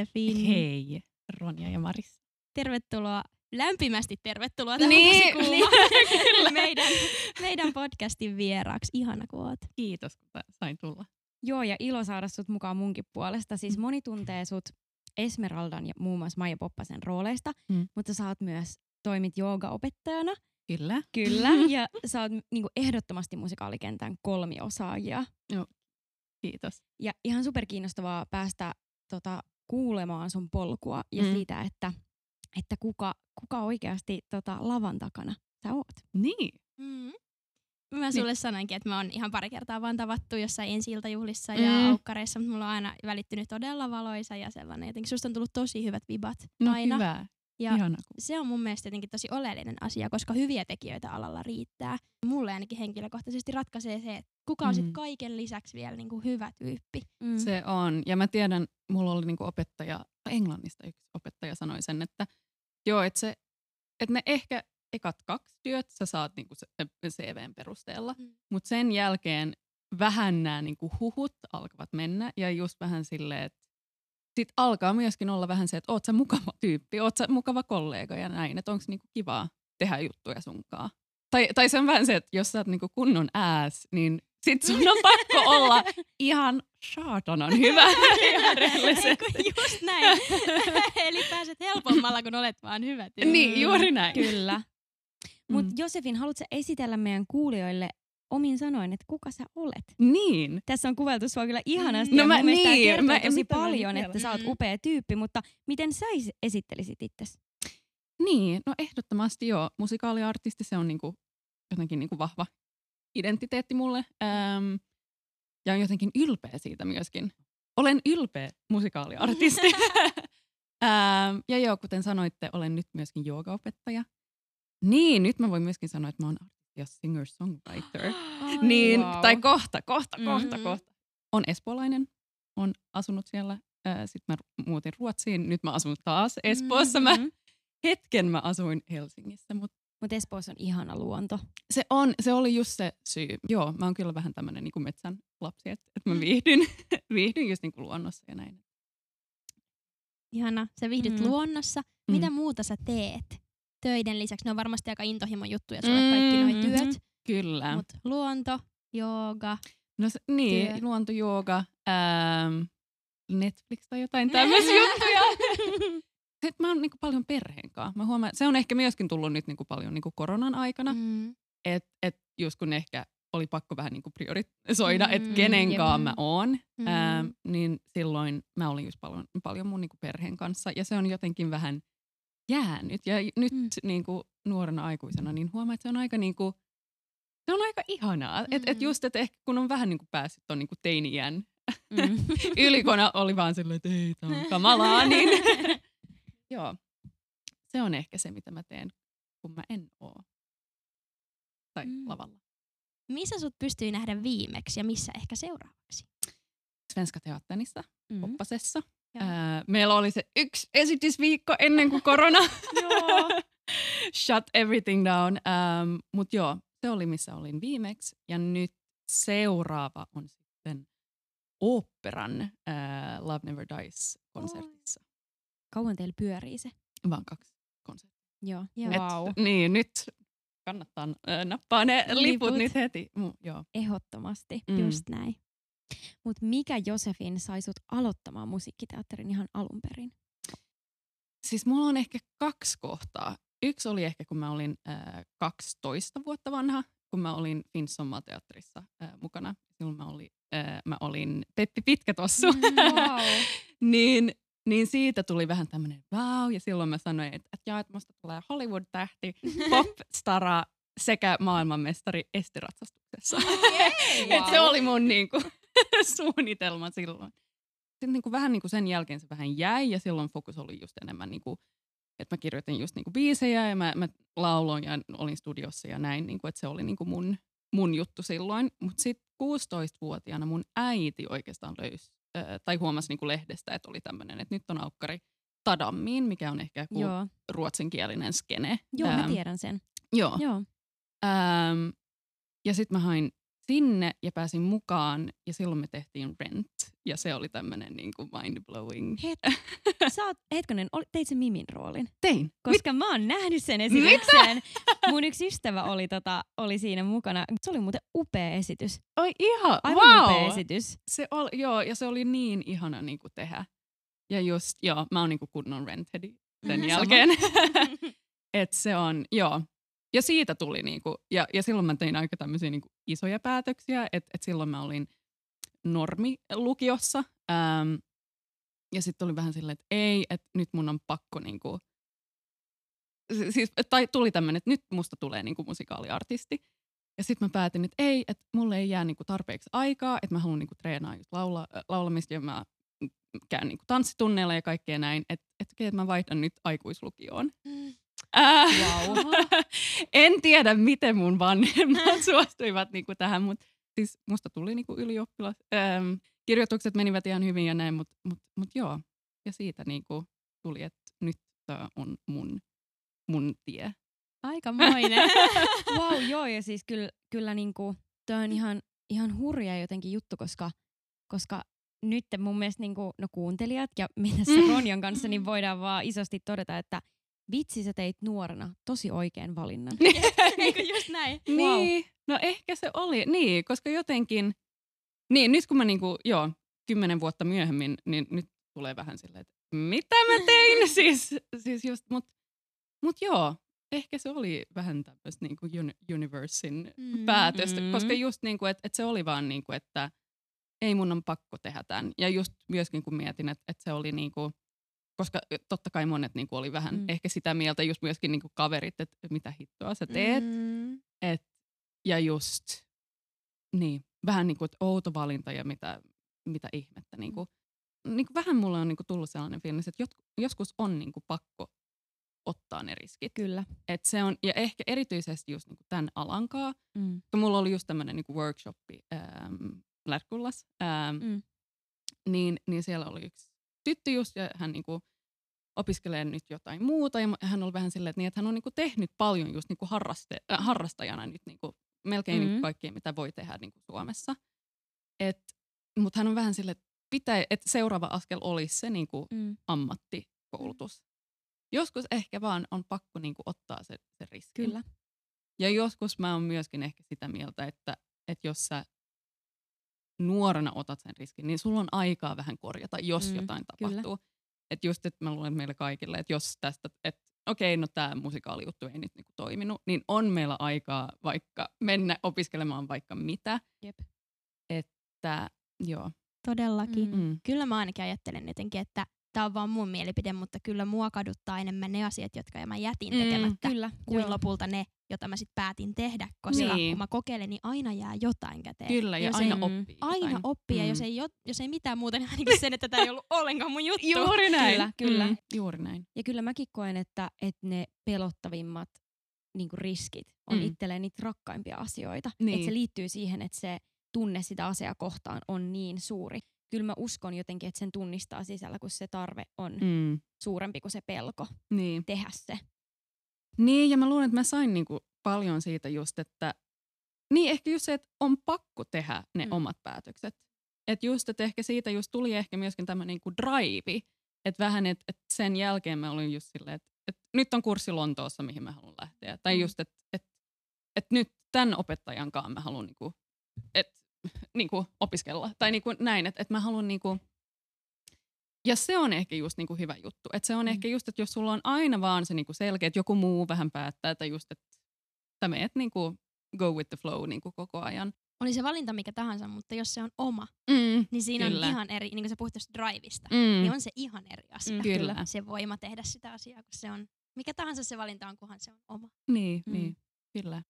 Josefin. Hei, Ronja ja Maris. Tervetuloa, lämpimästi tervetuloa tähän Niin, Pusikuuma meidän, meidän podcastin vieraaksi. Ihana kun oot. Kiitos, kun sain tulla. Joo, ja ilo saada sut mukaan munkin puolesta. Mm. Siis moni tuntee sut Esmeraldan ja muun muassa Maija Poppasen rooleista, Mm. mutta sä oot myös toimit joogaopettajana. Kyllä. Kyllä. ja sä oot niinku ehdottomasti musikaalikentän kolmiosaajia. Kiitos. Ja ihan superkiinnostavaa päästä tota, kuulemaan sun polkua ja Mm. siitä, että, että kuka, kuka oikeasti tota, lavan takana sä oot. Niin. Mm. Mä sulle sanoinkin, että mä oon ihan pari kertaa vaan tavattu jossain ensi iltajuhlissa ja Mm. aukkareissa, mutta mulla on aina välittynyt todella valoisa ja sellainen. Jotenkin susta on tullut tosi hyvät vibat No aina. hyvä. Ja Ihana. se on mun mielestä jotenkin tosi oleellinen asia, koska hyviä tekijöitä alalla riittää. Mulle ainakin henkilökohtaisesti ratkaisee se, että kuka on Mm. sit kaiken lisäksi vielä niinku hyvä tyyppi. Mm. Se on. Ja mä tiedän, mulla oli niinku opettaja, englannista yksi opettaja sanoi sen, että joo, että se, että ne ehkä ekat kaksi työt sä saat niinku se, CVn perusteella, Mm. mutta sen jälkeen vähän nämä niinku huhut alkavat mennä ja just vähän silleen, että sit alkaa myöskin olla vähän se, että oot sä mukava tyyppi, oot sä mukava kollega ja näin, että onko niinku kivaa tehdä juttuja sunkaan. Tai, tai se on vähän se, että jos sä oot niinku kunnon ääs, niin sit sun on pakko olla ihan saatanan hyvä. Eikö just näin. Eli pääset helpommalla, kun olet vaan hyvä tyyppi. Niin, juuri näin. Kyllä. Mutta Mm. Josefin, haluatko esitellä meidän kuulijoille omin sanoin, että kuka sä olet? Niin. Tässä on kuvailtu sua kyllä ihanasti No ja mä- mun niin, mä- tosi mä paljon, nyt että sä oot upea tyyppi, mutta miten sä is- esittelisit itsesi? Niin, no ehdottomasti joo. Musikaaliartisti se on niinku, jotenkin niinku vahva identiteetti mulle. Ähm, ja on jotenkin ylpeä siitä myöskin. Olen ylpeä musikaaliartisti. ähm, ja joo, kuten sanoitte, olen nyt myöskin joogaopettaja. Niin, nyt mä voin myöskin sanoa, että mä oon ja singer-songwriter. niin, wow. tai kohta, kohta, kohta, Mhm. kohta. On espoolainen, on asunut siellä. Sitten mä muutin Ruotsiin, nyt mä asun taas Espoossa. Mä Mhm. hetken mä asuin Helsingissä, mutta Mutta Espoossa on ihana luonto. se, on, se oli just se syy. Joo, mä oon kyllä vähän tämmönen niin metsän lapsi, että, että mä viihdyn, viihdyn just niin kuin luonnossa ja näin. Ihana. Sä viihdyt Mm. luonnossa. Mm. Mitä muuta sä teet töiden lisäksi? Ne on varmasti aika intohimon juttuja sulle kaikki noi Mm, työt. Kyllä. Mutta luonto, jooga. no se, niin, työ. luontojooga, ähm, Netflix tai jotain tämmöisiä juttuja. Sitten mä oon niin paljon perheen kanssa. Mä huomaan, se on ehkä myöskin tullut nyt niin paljon niin koronan aikana. Mm. että et just kun ehkä oli pakko vähän niinku priorisoida, mm, että kenenkaan mä oon, Mm. ää, niin silloin mä olin just paljon, paljon mun niinku perheen kanssa. Ja se on jotenkin vähän jäänyt. Ja nyt Mm. mm. niinku nuorena aikuisena niin huomaa, että se on aika niinku, se on aika ihanaa. Mm. Että et just, että ehkä kun on vähän niinku päässyt ton niinku teini-iän Mm. ylikona oli vaan silleen, että ei, tää on kamalaa, niin joo. Se on ehkä se, mitä mä teen, kun mä en oo. Tai Mm. lavalla. Missä sut pystyy nähdä viimeksi ja missä ehkä seuraavaksi? Svenska Teatterissa, Mm. Poppasessa. Joo. Ää, meillä oli se yksi esitysviikko ennen kuin korona Joo. shut everything down. Ähm, Mutta joo, se oli missä olin viimeksi. Ja nyt seuraava on sitten oopperan äh, Love Never Dies konsertissa. Kauan teillä pyörii se? Vaan kaksi konserttia. Joo. Joo. Et, Wow. Niin, nyt kannattaa äh, nappaa ne liput, Liput. nyt heti. Mm, joo. Ehdottomasti. Mm. Just näin. Mutta mikä Josefin sai sut aloittamaan musiikkiteatterin ihan alun perin? Siis mulla on ehkä kaksi kohtaa. Yksi oli ehkä, kun mä olin äh, 12 vuotta vanha, kun mä olin Finnsomma teatterissa äh, mukana. Silloin mä, oli, äh, mä olin Peppi Pitkätossu. Mm, wow. niin, niin siitä tuli vähän tämmöinen wow. Ja silloin mä sanoin, että, että jaa, että musta tulee Hollywood-tähti, popstara sekä maailmanmestari estiratsastuksessa. Et se oli mun niinku, suunnitelma silloin. Sitten niinku, vähän niinku sen jälkeen se vähän jäi ja silloin fokus oli just enemmän, niinku, että mä kirjoitin just niinku biisejä ja mä, mä lauloin ja olin studiossa ja näin, niinku, että se oli niinku mun, mun juttu silloin. Mutta sitten 16-vuotiaana mun äiti oikeastaan löysi, äh, tai huomasi niinku lehdestä, että oli tämmöinen, että nyt on aukkari Tadammiin, mikä on ehkä joku Joo, ruotsinkielinen skene. Joo mä Ähm, tiedän sen. Joo. Joo. Ähm, ja sitten mä hain sinne ja pääsin mukaan ja silloin me tehtiin Rent ja se oli tämmöinen niin kuin mind-blowing. Het, sä oot, hetkonen, ol- teit sen Mimin roolin? Tein. Koska mä oon nähnyt sen esityksen. Mun yksi ystävä oli, tota, oli siinä mukana. Se oli muuten upea esitys. Oi ihan, Aivan wow. upea esitys. Se oli, joo, ja se oli niin ihana niin kuin tehdä. Ja just, joo, mä oon niin kuin kunnon rentheadi sen Mhm, jälkeen. Et se on, joo. Ja siitä tuli niinku, ja, ja silloin mä tein aika tämmöisiä niinku isoja päätöksiä, että et silloin mä olin normi lukiossa. Ähm, ja sitten oli vähän silleen, että ei, että nyt mun on pakko niinku, si- siis, tai tuli tämmöinen, että nyt musta tulee niinku musikaaliartisti. Ja sitten mä päätin, että ei, että mulle ei jää niinku tarpeeksi aikaa, että mä haluan niinku treenaa just laula, laulamista ja mä käyn niinku tanssitunneilla ja kaikkea näin, että et, että mä vaihdan nyt aikuislukioon. Mm. Wow. en tiedä, miten mun vanhemmat suostuivat niinku tähän, mutta siis musta tuli niinku ylioppilas. Ähm, kirjoitukset menivät ihan hyvin ja näin, mutta mut, mut joo. Ja siitä niinku tuli, että nyt tää on mun, mun tie. Aikamoinen. wow, joo, ja siis kyllä, kyllä niinku, toi on ihan, ihan hurja jotenkin juttu, koska, koska nyt mun mielestä niinku, no kuuntelijat ja me tässä Mm. Ronjan kanssa, niin voidaan vaan isosti todeta, että vitsi sä teit nuorena tosi oikean valinnan. Eikö just näin? Wow. Niin, no ehkä se oli, niin, koska jotenkin, niin nyt kun mä niinku, joo, kymmenen vuotta myöhemmin, niin nyt tulee vähän silleen, että mitä mä tein, siis, siis just, mut, mut joo, ehkä se oli vähän tämmöistä niinku uni- Universin Mm. päätöstä, Mm. koska just niinku, että et se oli vaan niinku, että ei mun on pakko tehdä tämän. Ja just myöskin kun mietin, että et se oli niinku, koska totta kai monet niinku oli vähän Mm. ehkä sitä mieltä, just myöskin niinku kaverit, että mitä hittoa sä teet. Mm. Et, ja just, niin, vähän niin kuin, että outo valinta ja mitä, mitä ihmettä. Niin kuin, niin kuin vähän mulle on niin kuin tullut sellainen fiilis, että jot, joskus on niin kuin pakko ottaa ne riskit. Kyllä. Et se on, ja ehkä erityisesti just niin kuin tämän alankaa, Mm. kun mulla oli just tämmöinen niin workshopi ähm, Lärkullas, ähm, Mm. niin, niin siellä oli yksi tyttö just, ja hän niinku opiskelee nyt jotain muuta, ja hän oli vähän silleen, että, niin, että hän on niinku tehnyt paljon just niinku harraste, äh, harrastajana nyt niinku, melkein Mm. niinku kaikkea, mitä voi tehdä niinku Suomessa. Mutta hän on vähän silleen, että, pitää, että seuraava askel olisi se niinku Mm. ammattikoulutus. Joskus ehkä vaan on pakko niinku ottaa se, se riski. Kyllä. Ja joskus mä oon myöskin ehkä sitä mieltä, että, että jos sä nuorena otat sen riskin, niin sulla on aikaa vähän korjata, jos Mm, jotain tapahtuu. Että just, että mä luulen meille kaikille, että jos tästä, että okei, no tämä musikaalijuttu ei nyt niinku toiminut, niin on meillä aikaa vaikka mennä opiskelemaan vaikka mitä. Jep. Että joo. Todellakin. Mm. Kyllä mä ainakin ajattelen jotenkin, että tämä on vaan mun mielipide, mutta kyllä mua kaduttaa enemmän ne asiat, jotka mä jätin Mm, tekemättä, Kyllä. kuin joo. lopulta ne, jota mä sitten päätin tehdä, koska Niin. kun mä kokeilen, niin aina jää jotain käteen. Kyllä, ja Jos aina ei, oppii aina jotain. oppii, ja Mm. jos ei, jo, jos ei mitään muuta, niin ainakin sen, että tämä ei ollut ollenkaan mun juttu. Juuri näin. Kyllä, kyllä. Mm, juuri näin. Ja kyllä mäkin koen, että, että ne pelottavimmat niin on Mm. mm. itselleen niitä rakkaimpia asioita. Niin. Että se liittyy siihen, että se tunne sitä asiaa kohtaan on niin suuri. Kyllä mä uskon jotenkin, että sen tunnistaa sisällä, kun se tarve on mm. Suurempi kuin se pelko Niin. tehdä se. Niin, ja mä luulen, että mä sain niinku paljon siitä just, että niin ehkä just se, että on pakko tehdä ne Mm. omat päätökset. Että just, että ehkä siitä just tuli ehkä myöskin tämmöinen niinku drive, että vähän, että et sen jälkeen mä olin just silleen, että et nyt on kurssi Lontoossa, mihin mä haluan lähteä. Tai Mm. just, että et, et nyt tämän opettajan kanssa mä haluan niinku, et, niinku opiskella. Tai niinku näin, että et mä haluan niinku, ja se on ehkä just niinku hyvä juttu. Että se on Mm. ehkä just, että jos sulla on aina vaan se niinku selkeä, että joku muu vähän päättää, tai just, että sä meet niinku go with the flow niinku koko ajan. Oli se valinta mikä tahansa, mutta jos se on oma, Mm. niin siinä Kyllä. on ihan eri, niin kuin sä puhuit tuosta drivista, Mm. niin on se ihan eri asia. Mm, Kyllä. Se voima tehdä sitä asiaa, kun se on, mikä tahansa se valinta on, kunhan se on oma. Niin, mm. niin, kyllä.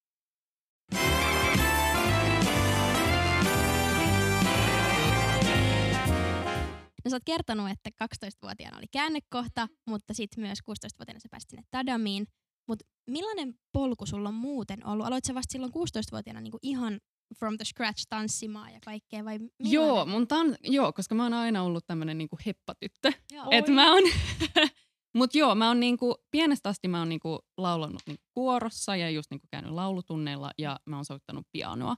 No sä oot kertonut, että 12-vuotiaana oli käännekohta, mutta sitten myös 16-vuotiaana sä pääsit sinne Tadamiin. Mutta millainen polku sulla on muuten ollut? Aloit sä vasta silloin 16-vuotiaana niinku ihan from the scratch tanssimaan ja kaikkea vai millainen? Joo, mun tan- joo, koska mä oon aina ollut tämmönen niinku heppatyttö. Joo. Et mä oon, mut joo, mä oon niinku, pienestä asti mä oon niinku laulanut niinku kuorossa ja just niinku käynyt laulutunneilla ja mä oon soittanut pianoa.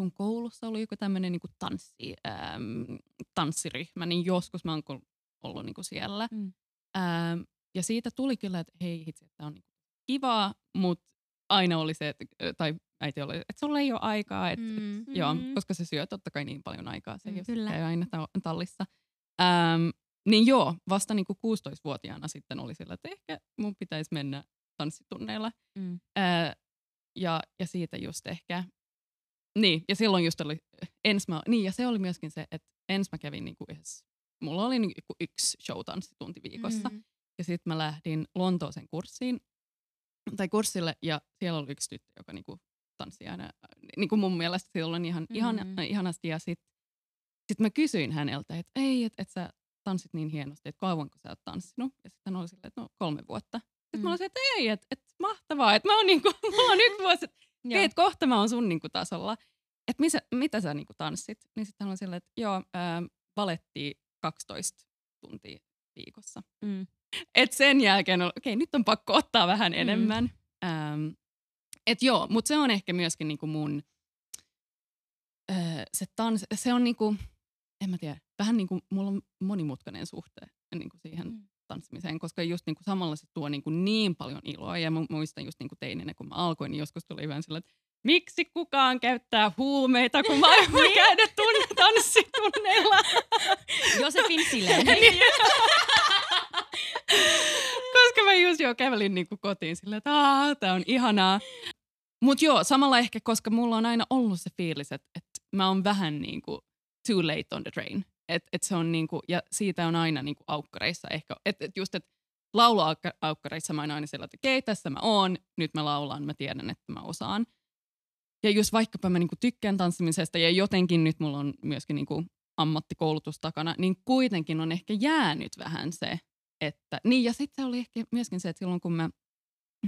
Kun koulussa oli joku tämmöinen niin tanssi, äm, tanssiryhmä, niin joskus mä oon ollut niin kuin siellä. Mm. Ähm, ja siitä tuli kyllä, että hei hitsi, että on niin kivaa, mutta aina oli se, että, tai äiti oli, että sulla ei ole aikaa, että, Mm. et, joo, Mm. koska se syö totta kai niin paljon aikaa, se Mm, jos kyllä. käy aina ta- tallissa. Ähm, niin joo, vasta niin kuin 16-vuotiaana sitten oli sillä, että ehkä mun pitäisi mennä tanssitunneilla. Mm. Ää, ja, ja siitä just ehkä, niin, ja silloin just oli, ens mä, niin, ja se oli myöskin se, että ens mä kävin niinku yhdessä, mulla oli niinku yksi show-tanssitunti viikossa, mm. Ja sitten mä lähdin Lontooseen kurssiin, tai kurssille, ja siellä oli yksi tyttö, joka niinku tanssi aina, niinku mun mielestä silloin ihan, mm. ihan, Mhm. ihanasti, ja sitten sit mä kysyin häneltä, että ei, että et sä tanssit niin hienosti, että kauanko sä oot tanssinut, ja sitten hän oli silleen, että no kolme vuotta. Sitten Mm. mä olin se, että ei, että et, mahtavaa, että mä oon, niinku, mulla on yksi vuosi, että Joo. hei, et kohta mä oon sun niinku tasolla. Että mitä sä niinku tanssit? Niin sitten hän oli silleen, että joo, ää, valettiin 12 tuntia viikossa. Mm. Et sen jälkeen, okei, okay, nyt on pakko ottaa vähän Mm. enemmän. Ähm, et joo, mutta se on ehkä myöskin niinku mun, öö, se, tans, se on niinku, en mä tiedä, vähän niinku mulla on monimutkainen suhte niinku siihen Mm. Tanssimiseen, koska just niinku samalla se tuo niinku niin paljon iloa. Ja mä muistan just niinku teininä, kun mä alkoin, niin joskus tuli vähän sillä, että miksi kukaan käyttää huumeita, kun mä voin käydä tunne tanssitunneilla. Josefin Silen. Koska mä just jo kävelin niinku kotiin silleen, että tää on ihanaa. Mut joo, samalla ehkä, koska mulla on aina ollut se fiilis, että, että mä oon vähän niinku too late on the train. Et, et se on niinku, ja siitä on aina niinku aukkareissa ehkä, että et just, että lauluaukkareissa mä oon aina sillä, että okei, tässä mä oon, nyt mä laulan, mä tiedän, että mä osaan. Ja just vaikkapa mä niinku tykkään tanssimisesta ja jotenkin nyt mulla on myöskin niinku ammattikoulutus takana, niin kuitenkin on ehkä jäänyt vähän se, että, niin ja sitten se oli ehkä myöskin se, että silloin kun mä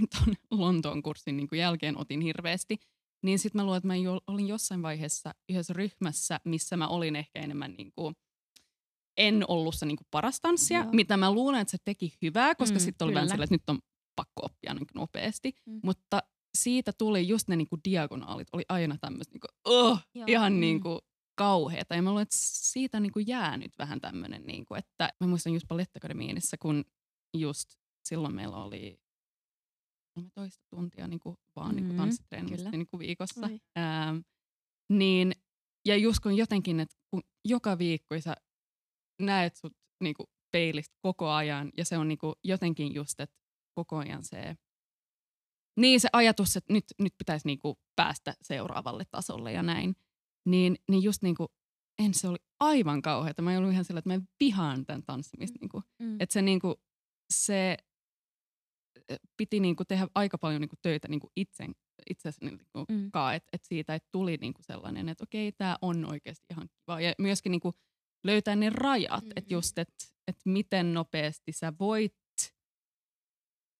ton Lontoon kurssin niin jälkeen otin hirveästi, niin sitten mä luulen, että mä olin jossain vaiheessa yhdessä ryhmässä, missä mä olin ehkä enemmän niin kuin, en ollut se niin kuin paras tanssia, Joo. mitä mä luulen, että se teki hyvää, koska Mm, sitten oli vähän sellainen, että nyt on pakko oppia niin nopeasti. Mm. Mutta siitä tuli just ne niin kuin diagonaalit, oli aina tämmöistä niin kuin, oh, Joo. ihan Mm. niin kuin kauheata. Ja mä luulen, että siitä on niin kuin jäänyt vähän tämmöinen, niin kuin, että mä muistan just Ballettakademiinissa, kun just silloin meillä oli 13 tuntia niin kuin vaan niin kuin Mm, tanssitreenausta kyllä. niin kuin viikossa. Oi. Ähm, niin, ja just kun jotenkin, että kun joka viikko sä näet sut niin kuin peilistä koko ajan, ja se on niin kuin jotenkin just, että koko ajan se, niin se ajatus, että nyt, nyt pitäisi niin kuin päästä seuraavalle tasolle ja näin, niin, niin just niin kuin, en se oli aivan kauheata. Mä olin ihan sillä, että mä vihaan tämän tanssimista. Niin kuin, Mm. että se, niinku, se eh, piti niinku tehdä aika paljon niinku töitä niinku itsen, itsensä niinku Mm. kaa, että et siitä et tuli niinku sellainen, että okei, tämä on oikeasti ihan kiva. Ja myöskin niinku löytää ne rajat, mm-hmm. että just, että et miten nopeasti sä voit,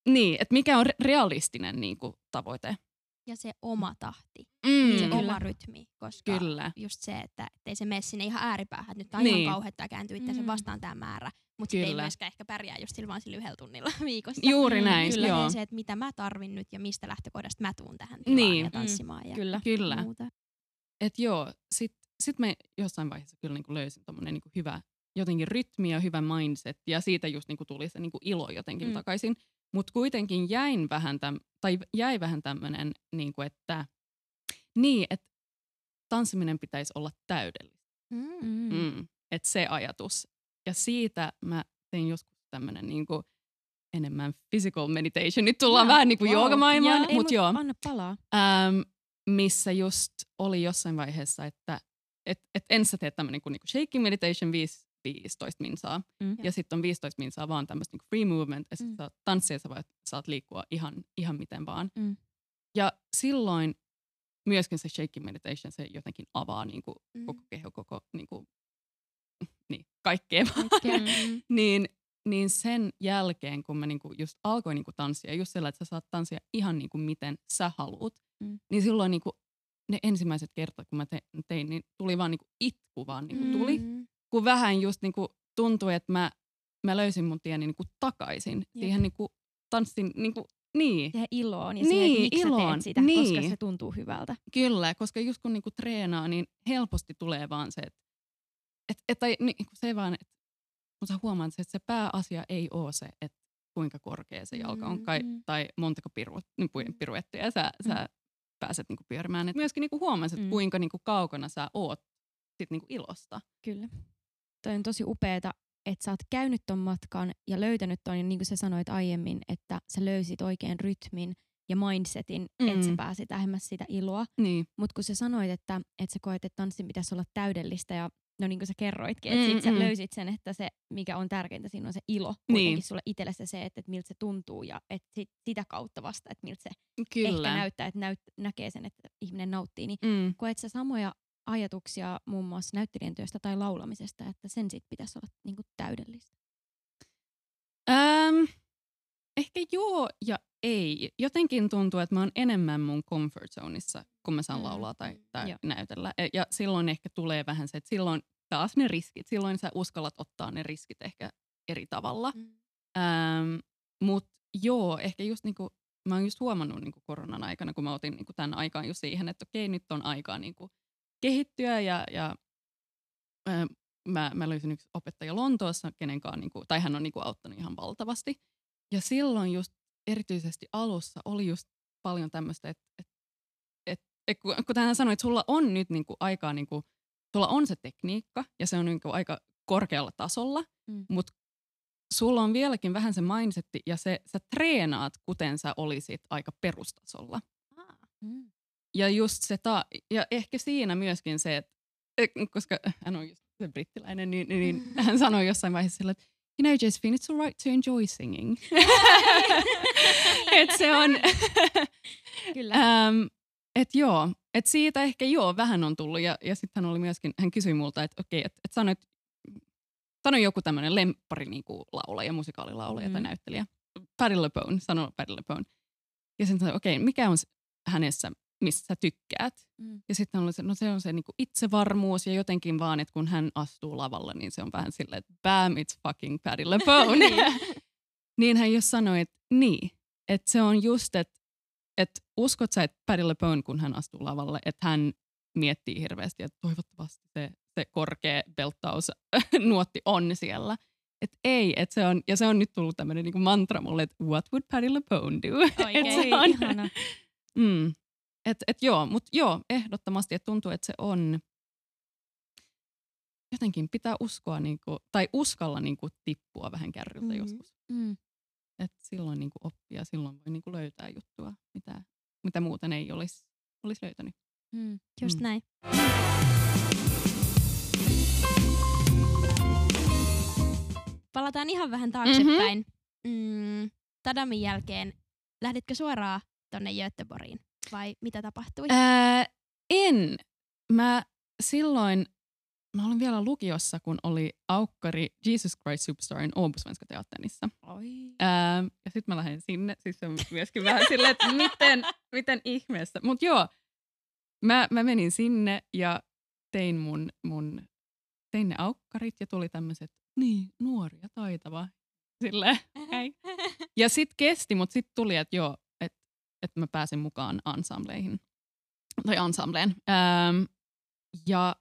niin, että mikä on re- realistinen niinku tavoite. Ja se oma tahti, Mm, se Kyllä. oma rytmi, koska Kyllä. just se, että ei se mene sinne ihan ääripäähän, että nyt on Niin. ihan kauheutta ja kääntyy itseänsä Mm. vastaan tämä määrä, mutta ei myöskään ehkä pärjää just sillä vaan sillä yhdellä tunnilla viikossa. Juuri Mm, näin, Kyllä joo. se, että mitä mä tarvin nyt ja mistä lähtökohdasta mä tuun tähän tilaan Niin. ja Mm, tanssimaan ja Kyllä. Kyllä. muuta. Et joo, sit, sit mä jossain vaiheessa kyllä niinku löysin tommonen niinku hyvä jotenkin rytmi ja hyvä mindset ja siitä just niinku tuli se niinku ilo jotenkin Mm. takaisin. Mutta kuitenkin jäin vähän täm, tai jäi vähän tämmönen, niinku, että niin, että tanssiminen pitäisi olla täydellistä. Mm. Mm. Että se ajatus. Ja siitä mä tein joskus tämmönen niinku enemmän physical meditation. Nyt tullaan Joo, vähän niinku wow. joogamaailmaan, mutta mut joo. Anna palaa. Ähm, missä just oli jossain vaiheessa, että et, et ensin sä teet tämmönen kuin niinku shaking meditation 5, 15 minsaa. Mm. Ja sitten on 15 minsaa vaan tämmöistä niinku free movement. Ja Mm. sä tanssia, sä voit, saat liikkua ihan, ihan miten vaan. Mm. Ja silloin myöskin se shaking meditation, se jotenkin avaa niinku Mm. koko keho, koko niinku, niin, kaikkea vaan. Mm. Niin, niin sen jälkeen, kun mä niinku just alkoin niinku tanssia, just sellainen, että sä saat tanssia ihan niinku miten sä haluut, Mm. niin silloin niinku ne ensimmäiset kertat, kun mä te, tein, niin tuli vaan niinku itku vaan niinku tuli. Mm. Kun vähän just niinku tuntui, että mä, mä löysin mun tieni niinku takaisin Jep. siihen niinku tanssin niinku niin, siihen iloon ja Niin, siihen, miksi iloon. teet sitä, koska Niin. se tuntuu hyvältä. kyllä, koska just kun niinku treenaa, niin helposti tulee vaan se, että et, et, tai niin, kun se vaan, että kun sä huomaat, että se pääasia ei ole se, että kuinka korkea se jalka on, kai, Mm. tai montako piru, niin Mm. piruettia sä, sä pääset niinku pyörimään. Et myöskin niinku huomasit, Mm. kuinka niinku kaukana sä oot sit niinku ilosta. Kyllä. Toi on tosi upeeta, että sä oot käynyt ton matkan ja löytänyt ton, ja niin kuin sä sanoit aiemmin, että sä löysit oikean rytmin ja mindsetin, mm. että sä Mm. pääsit lähemmäs sitä iloa. Niin, Mutta kun sä sanoit, että, että sä koet, että tanssin pitäisi olla täydellistä ja no niin kuin sä kerroitkin, että sit sä Mm, mm. löysit sen, että se mikä on tärkeintä siinä on se ilo Niin. kuitenkin sulle itsellesi se, että, että miltä se tuntuu ja että sit, sitä kautta vasta, että miltä se kyllä. ehkä näyttää, että näyt, näkee sen, että ihminen nauttii. Niin Mm. koet sä samoja ajatuksia muun muassa näyttelijän työstä tai laulamisesta, että sen sit pitäisi olla niin kuin täydellistä? Ähm, ehkä joo ja ei. Jotenkin tuntuu, että mä oon enemmän mun comfort zoneissa, kun mä saan Mm, laulaa tai, tai näytellä. E- Ja silloin ehkä tulee vähän se, että silloin taas ne riskit. Silloin sä uskallat ottaa ne riskit ehkä eri tavalla. Mm. Ähm, Mutta joo, ehkä just niinku, mä oon just huomannut niinku koronan aikana, kun mä otin niinku tämän aikaan just siihen, että okei, nyt on aikaa niinku kehittyä ja, ja äh, mä, mä löysin yksi opettaja Lontoossa, kenen kanssa, niinku, tai hän on niinku auttanut ihan valtavasti. Ja silloin just erityisesti alussa oli just paljon tämmöistä, että et, et, et, kun, kun hän sanoi, että sulla on nyt niinku aikaa, niinku, sulla on se tekniikka ja se on niinku aika korkealla tasolla, Mm. mutta sulla on vieläkin vähän se mindsetti ja se, sä treenaat, kuten sä olisit aika perustasolla. Ah. Mm. Ja just se, ta- ja ehkä siinä myöskin se, että koska hän on just se brittiläinen, niin, niin hän sanoi jossain vaiheessa sillä, että you know Josephine, it's all right to enjoy singing. et se on, Kyllä. ähm, et joo, et siitä ehkä joo, vähän on tullut. Ja, ja sitten hän oli myöskin, hän kysyi multa, että okei, että et sano, et, sano joku tämmöinen lemppari niinku laulaja, musikaalilaulaja mm. tai Mm. näyttelijä. Paddy LeBone, sano Paddy LeBone. Ja sitten sanoi, okei, mikä on hänessä, missä sä tykkäät? Mm. Ja sitten oli se, no se on se niinku itsevarmuus ja jotenkin vaan, että kun hän astuu lavalle, niin se on vähän silleen, että bam, it's fucking Paddy LeBone. Niin. niin hän just sanoi, että niin, että se on just, että että uskot sä, että Paddy LeBone, kun hän astuu lavalle, että hän miettii hirveästi, että toivottavasti se, se korkea belttaus nuotti on siellä. Että ei, että se on, ja se on nyt tullut tämmöinen niinku mantra mulle, että what would Paddy LeBone do? Oikein, Et se on, ihana. mm, et, et joo, mutta joo, ehdottomasti, että tuntuu, että se on, jotenkin pitää uskoa, niinku, tai uskalla niinku tippua vähän kärryltä Mhm. joskus. Mm. Et silloin niinku oppia, silloin voi niinku löytää juttua, mitä, mitä muuten ei olisi olis löytänyt. Mm. Just Mm. näin. Palataan ihan vähän taaksepäin. Mm, Tadamin jälkeen lähditkö suoraan tonne Göteborgiin vai mitä tapahtui? Ää, en. Mä silloin, mä olin vielä lukiossa, kun oli aukkari Jesus Christ Superstarin Åbosvenska teatterissa. Oi. Ää, ja sitten mä lähdin sinne. Siis se on myöskin vähän silleen, että miten, miten ihmeessä. Mutta joo, mä, mä menin sinne ja tein mun, mun tein ne aukkarit ja tuli tämmöiset, niin, nuori ja taitava. Silleen, hei. Ja sitten kesti, mutta sitten tuli, että joo, että et mä pääsin mukaan ensembleihin. Tai ensembleen. Ähm, ja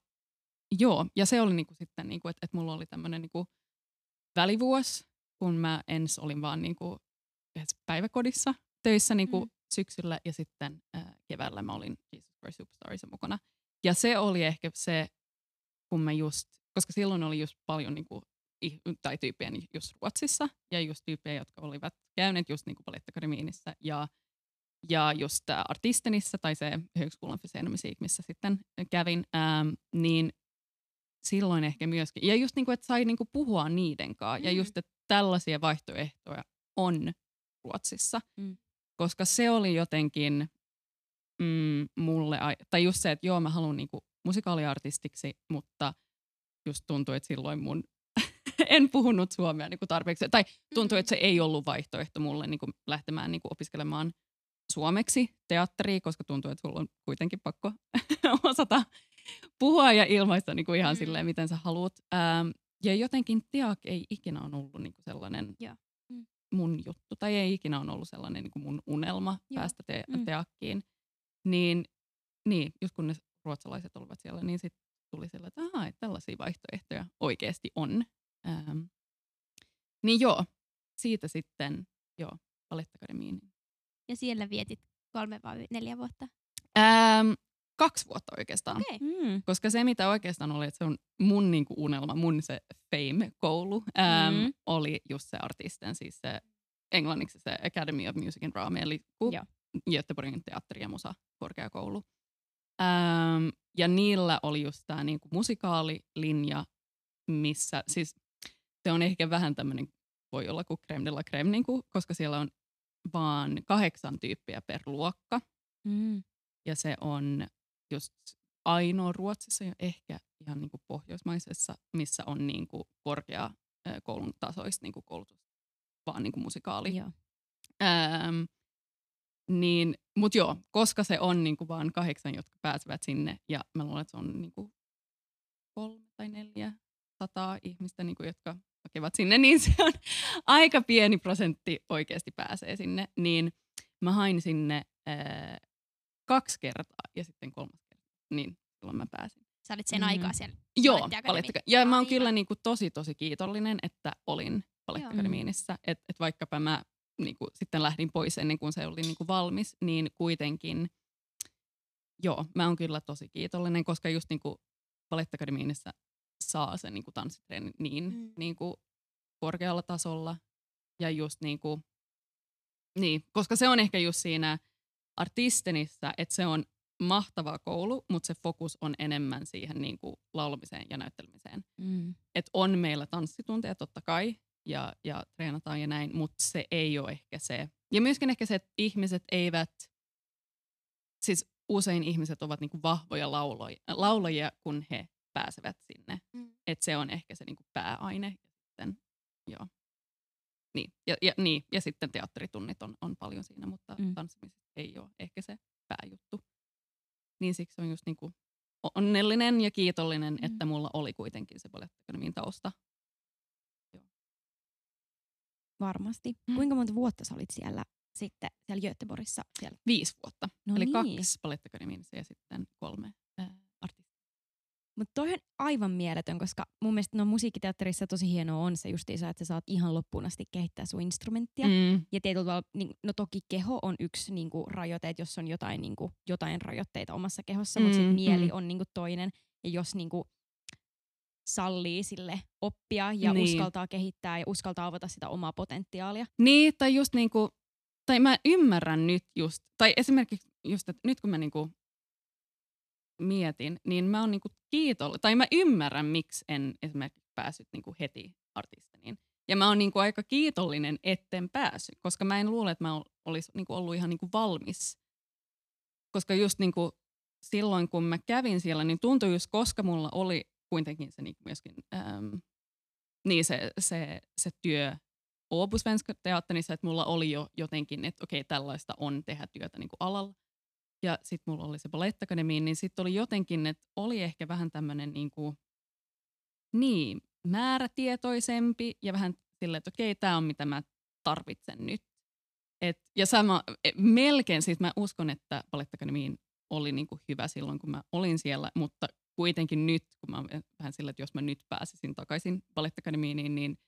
joo, ja se oli niinku sitten, niinku, että et mulla oli tämmöinen niinku välivuosi, kun mä ens olin vaan niinku yhdessä päiväkodissa töissä niinku Mm. syksyllä ja sitten äh, keväällä mä olin Jesus Christ Superstarissa mukana. Ja se oli ehkä se, kun mä just, koska silloin oli just paljon niinku, tai tyyppejä niin just Ruotsissa ja just tyyppejä, jotka olivat käyneet just niinku Balettakademiinissa ja ja just Artistenissa tai se Högskolan för scen musik, missä sitten kävin, ähm, niin silloin ehkä myöskin, ja just niinku, että sai niinku puhua niiden kanssa, mm. ja Mm. just, että tällaisia vaihtoehtoja on Ruotsissa, Mm. koska se oli jotenkin mm, mulle, ai- tai just se, että joo, mä haluan niinku musikaaliartistiksi, mutta just tuntui, että silloin mun en puhunut suomea niinku tarpeeksi, tai tuntui, että se ei ollut vaihtoehto mulle niinku lähtemään niinku opiskelemaan suomeksi teatteria, koska tuntuu, että sulla on kuitenkin pakko osata puhua ja ilmaista niinku ihan Mm. silleen, miten sä haluat. Ähm, ja jotenkin teak ei ikinä ole ollut niinku sellainen Joo. Mm. mun juttu, tai ei ikinä on ollut sellainen niin kuin mun unelma Joo. päästä te- Mm. teakkiin. Niin, niin, just kun ne ruotsalaiset olivat siellä, niin sitten tuli sillä, että ahaa, että tällaisia vaihtoehtoja oikeasti on. Ähm, niin joo, siitä sitten joo, Balettakademiin. Ja siellä vietit kolme vai neljä vuotta. Ähm, kaksi vuotta oikeastaan. Okei. Mm. Koska se, mitä oikeastaan oli, että se on mun niinku unelma, mun se fame-koulu, äm, Mm. oli just se artisten, siis se englanniksi se Academy of Music and Drama, eli Joo. Göteborgin teatteri- ja musakorkeakoulu. Äm, ja niillä oli just tämä niinku musikaalilinja, missä siis se on ehkä vähän tämmöinen, voi olla kuin creme de la creme, niinku, koska siellä on vaan kahdeksan tyyppiä per luokka Mm. ja se on just ainoa Ruotsissa ja ehkä ihan niin kuin pohjoismaisessa, missä on niin kuin korkea koulun tasoista niin kuin koulutus, vaan niin kuin musikaali. Joo. Ähm, niin, Mutta joo, koska se on niin kuin vaan kahdeksan, jotka pääsevät sinne, ja mä luulen, että se on niin kuin kolme tai neljä sataa ihmistä, niin kuin, jotka hakevat sinne, niin se on aika pieni prosentti oikeasti pääsee sinne. Niin mä hain sinne äh, kaksi kertaa ja sitten kolmas kerta. Niin silloin mä pääsin. Sä olit sen Mm. aikaa siellä. Joo. Balettika- Ja mä oon kyllä niinku tosi tosi kiitollinen, että olin Balettakademiinissa. Että et vaikkapa mä niinku sitten lähdin pois ennen kuin se oli niinku valmis, niin kuitenkin joo, mä oon kyllä tosi kiitollinen, koska just niinku Balettakademiinissa saa sen niinku tanssitreenin niin Mm. niinku korkealla tasolla. Ja just niinku, niin, koska se on ehkä just siinä artistenissa, että se on mahtava koulu, mutta se fokus on enemmän siihen niin kuin laulamiseen ja näyttelemiseen. Mm. Et on meillä tanssitunteja totta kai ja, ja treenataan ja näin, mutta se ei ole ehkä se. Ja myöskin ehkä se, että ihmiset eivät, siis usein ihmiset ovat niin kuin vahvoja laulajia, laulajia, kun he pääsevät sinne. Mm. Et se on ehkä se niin kuin pääaine. Ja sitten, joo. Niin. Ja, ja, niin. ja sitten teatteritunnit on, on paljon siinä, mutta Mm. tanssimisessa ei ole ehkä se pääjuttu. Niin siksi on just niinku onnellinen ja kiitollinen, Mm. että mulla oli kuitenkin se Ballettakademiin tausta. Varmasti. Mm. Kuinka monta vuotta sä olit siellä sitten siellä Göteborgissa? Siellä? Viisi vuotta. No Eli niin. kaksi Ballettakademiinissa ja sitten kolme. Mutta toi on aivan mieletön, koska mun mielestä no, musiikkiteatterissa tosi hienoa on se justiinsa, että sä saat ihan loppuun asti kehittää sun instrumenttia. Mm. Ja tietyllä tavalla, niin, no toki keho on yksi niin kuin, rajoite, että jos on jotain, niin kuin, jotain rajoitteita omassa kehossa, mm, mutta sitten mieli mm. on niin kuin, toinen. Ja jos niin kuin, sallii sille oppia ja Niin. uskaltaa kehittää ja uskaltaa avata sitä omaa potentiaalia. Niin, tai just niinku, tai mä ymmärrän nyt just, tai esimerkiksi just, että nyt kun mä niinku mietin, niin mä oon niinku kiitollinen, tai mä ymmärrän, miksi en esimerkiksi päässyt niinku heti artistiniin. Ja mä oon niinku aika kiitollinen, etten päässyt, koska mä en luule, että mä olisin niinku ollut ihan niinku valmis. Koska just niinku silloin, kun mä kävin siellä, niin tuntui just, koska mulla oli kuitenkin se niinku myöskin, äm, niin se, se, se työ Åbo Svenska teatterissa, että mulla oli jo jotenkin, että okei, tällaista on tehdä työtä niin kuin alalla. Ja sitten mulla oli se Ballettakademi, niin sitten oli jotenkin, että oli ehkä vähän tämmöinen niin kuin, niin, määrätietoisempi ja vähän silleen, että okei, tämä on mitä mä tarvitsen nyt. Et, ja sama, e, melkein siis mä uskon, että Ballettakademiin oli niin kuin hyvä silloin, kun mä olin siellä, mutta kuitenkin nyt, kun mä vähän sillä, että jos mä nyt pääsisin takaisin Ballettakademiin, niin, niin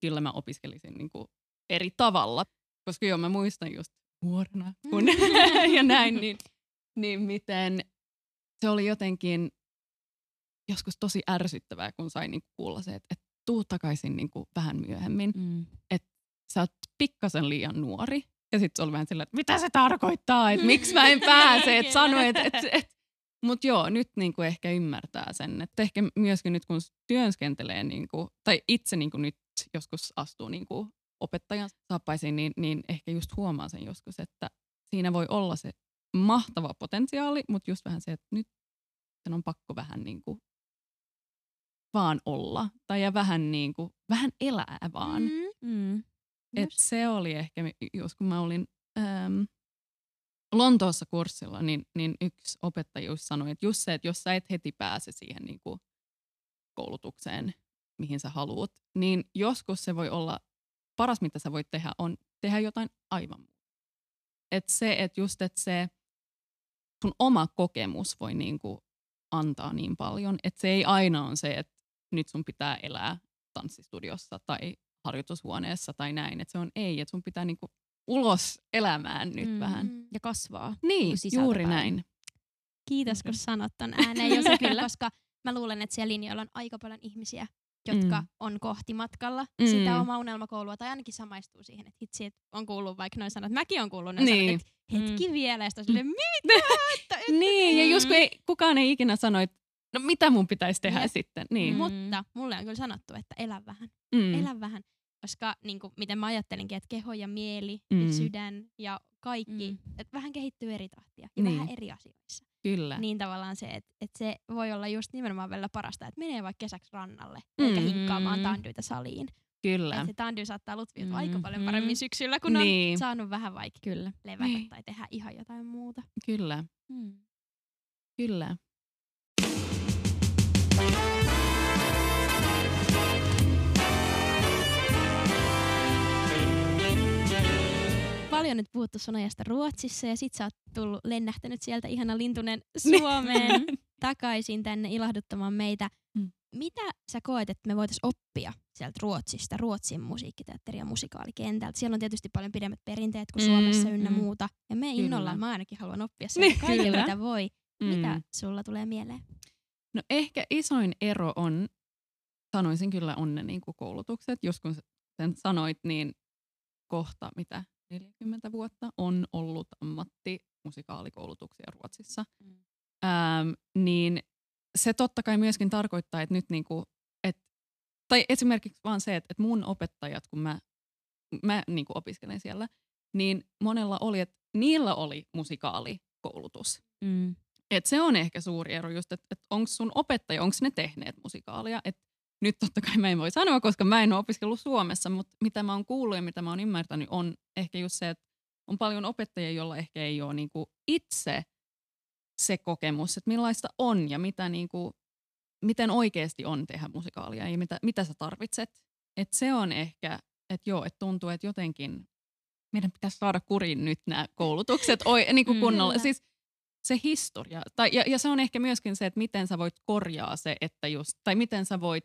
kyllä mä opiskelisin niin kuin eri tavalla. Koska joo, mä muistan just nuorena kun ja näin, niin, niin miten se oli jotenkin joskus tosi ärsyttävää, kun sain niin kuulla se, että, että tuu takaisin niin kuin vähän myöhemmin. Mm. Sä oot pikkasen liian nuori. Ja sitten se oli vähän sillä, että mitä se tarkoittaa, että miksi mä en pääse, että sano, että et, et. Mutta joo, nyt niinku ehkä ymmärtää sen, että ehkä myöskin nyt kun työskentelee, niinku, tai itse niinku nyt joskus astuu niinku opettajan saappaisiin, niin, niin ehkä just huomaa sen joskus, että siinä voi olla se mahtava potentiaali, mutta just vähän se, että nyt sen on pakko vähän niinku vaan olla. Tai ja vähän, niinku, vähän elää vaan. Mm. Mm. Et se oli ehkä, just kun mä olin äm, Lontoossa kurssilla, niin, niin yksi opettaja just sanoi, että just se, että jos sä et heti pääse siihen niin kuin koulutukseen, mihin sä haluut, niin joskus se voi olla paras, mitä sä voit tehdä, on tehdä jotain aivan muuta. Et se, että just, että se sun oma kokemus voi niinku antaa niin paljon, että se ei aina on se, että nyt sun pitää elää tanssistudiossa tai harjoitushuoneessa tai näin. Että se on ei, että sun pitää niinku ulos elämään nyt Mm. vähän. Ja kasvaa. Niin, juuri näin. Kiitos, kun Kyllä. sanot ton ääneen Josefi, koska mä luulen, että siellä linjoilla on aika paljon ihmisiä, jotka Mm. on kohti matkalla Mm. sitä omaa unelmakoulua tai ainakin samaistuu siihen, että hitsi, että on kuullut vaikka noin sanat, mäkin on kuullut noin Niin. sanat, että hetki vielä, ja sitten silleen, mitä? Että et- Niin, ja just kun Mm. ei, kukaan ei ikinä sano, että no mitä mun pitäisi tehdä Jep. sitten. Niin. Mm. Mutta mulle on kyllä sanottu, että elä vähän, Mm. elä vähän. Koska niin kuin, miten mä ajattelinkin, että keho ja mieli Mm. ja sydän ja kaikki, Mm. että vähän kehittyy eri tahtia ja Niin. vähän eri asioissa. Kyllä. Niin tavallaan se, että, että se voi olla just nimenomaan vielä parasta, että menee vaikka kesäksi rannalle, Mm. eikä hinkkaamaan tandyitä saliin. Kyllä. Että se tandy saattaa lutviutua Mm. aika paljon Mm. paremmin syksyllä, kun on Niin. saanut vähän vaikka Kyllä. levätä Niin. tai tehdä ihan jotain muuta. Kyllä. Mm. Kyllä. Paljon nyt puhuttu sun ajasta Ruotsissa ja sit sä oot tullut lennähtänyt sieltä ihana lintunen Niin. Suomeen takaisin tänne ilahduttamaan meitä. Mm. Mitä sä koet, että me voitais oppia sieltä Ruotsista, Ruotsin musiikkiteatteri- ja musikaalikentältä? Siellä on tietysti paljon pidemmät perinteet kuin Mm, Suomessa ynnä mm. muuta. Ja me innolla, mä ainakin haluan oppia Niin, sieltä kaiken, kyllä. mitä voi. Mm. Mitä sulla tulee mieleen? No ehkä isoin ero on, sanoisin kyllä on ne niin kuin koulutukset. Jos kun sen sanoit, niin kohta mitä 40 vuotta on ollut ammattimusikaalikoulutuksia Ruotsissa. Mm. Ähm, niin se totta kai myöskin tarkoittaa, että nyt niinku, et, tai esimerkiksi vaan se, että, että mun opettajat, kun mä, mä niinku opiskelen siellä, niin monella oli, että niillä oli musikaalikoulutus. Mm. Et se on ehkä suuri ero just, että et onko sun opettaja, onko ne tehneet musikaalia. Et nyt totta kai mä en voi sanoa, koska mä en ole opiskellut Suomessa, mutta mitä mä oon kuullut ja mitä mä oon ymmärtänyt on ehkä just se, että on paljon opettajia, joilla ehkä ei ole niinku itse se kokemus, että millaista on ja mitä niinku, miten oikeasti on tehdä musikaalia ja mitä, mitä sä tarvitset. Et se on ehkä, että joo, että tuntuu, että jotenkin meidän pitäisi saada kuriin nyt nämä koulutukset oi, niin kuin Mm. kunnolla. Kyllä. Siis se historia. Tai, ja, ja se on ehkä myöskin se, että miten sä voit korjaa se, että just, tai miten sä voit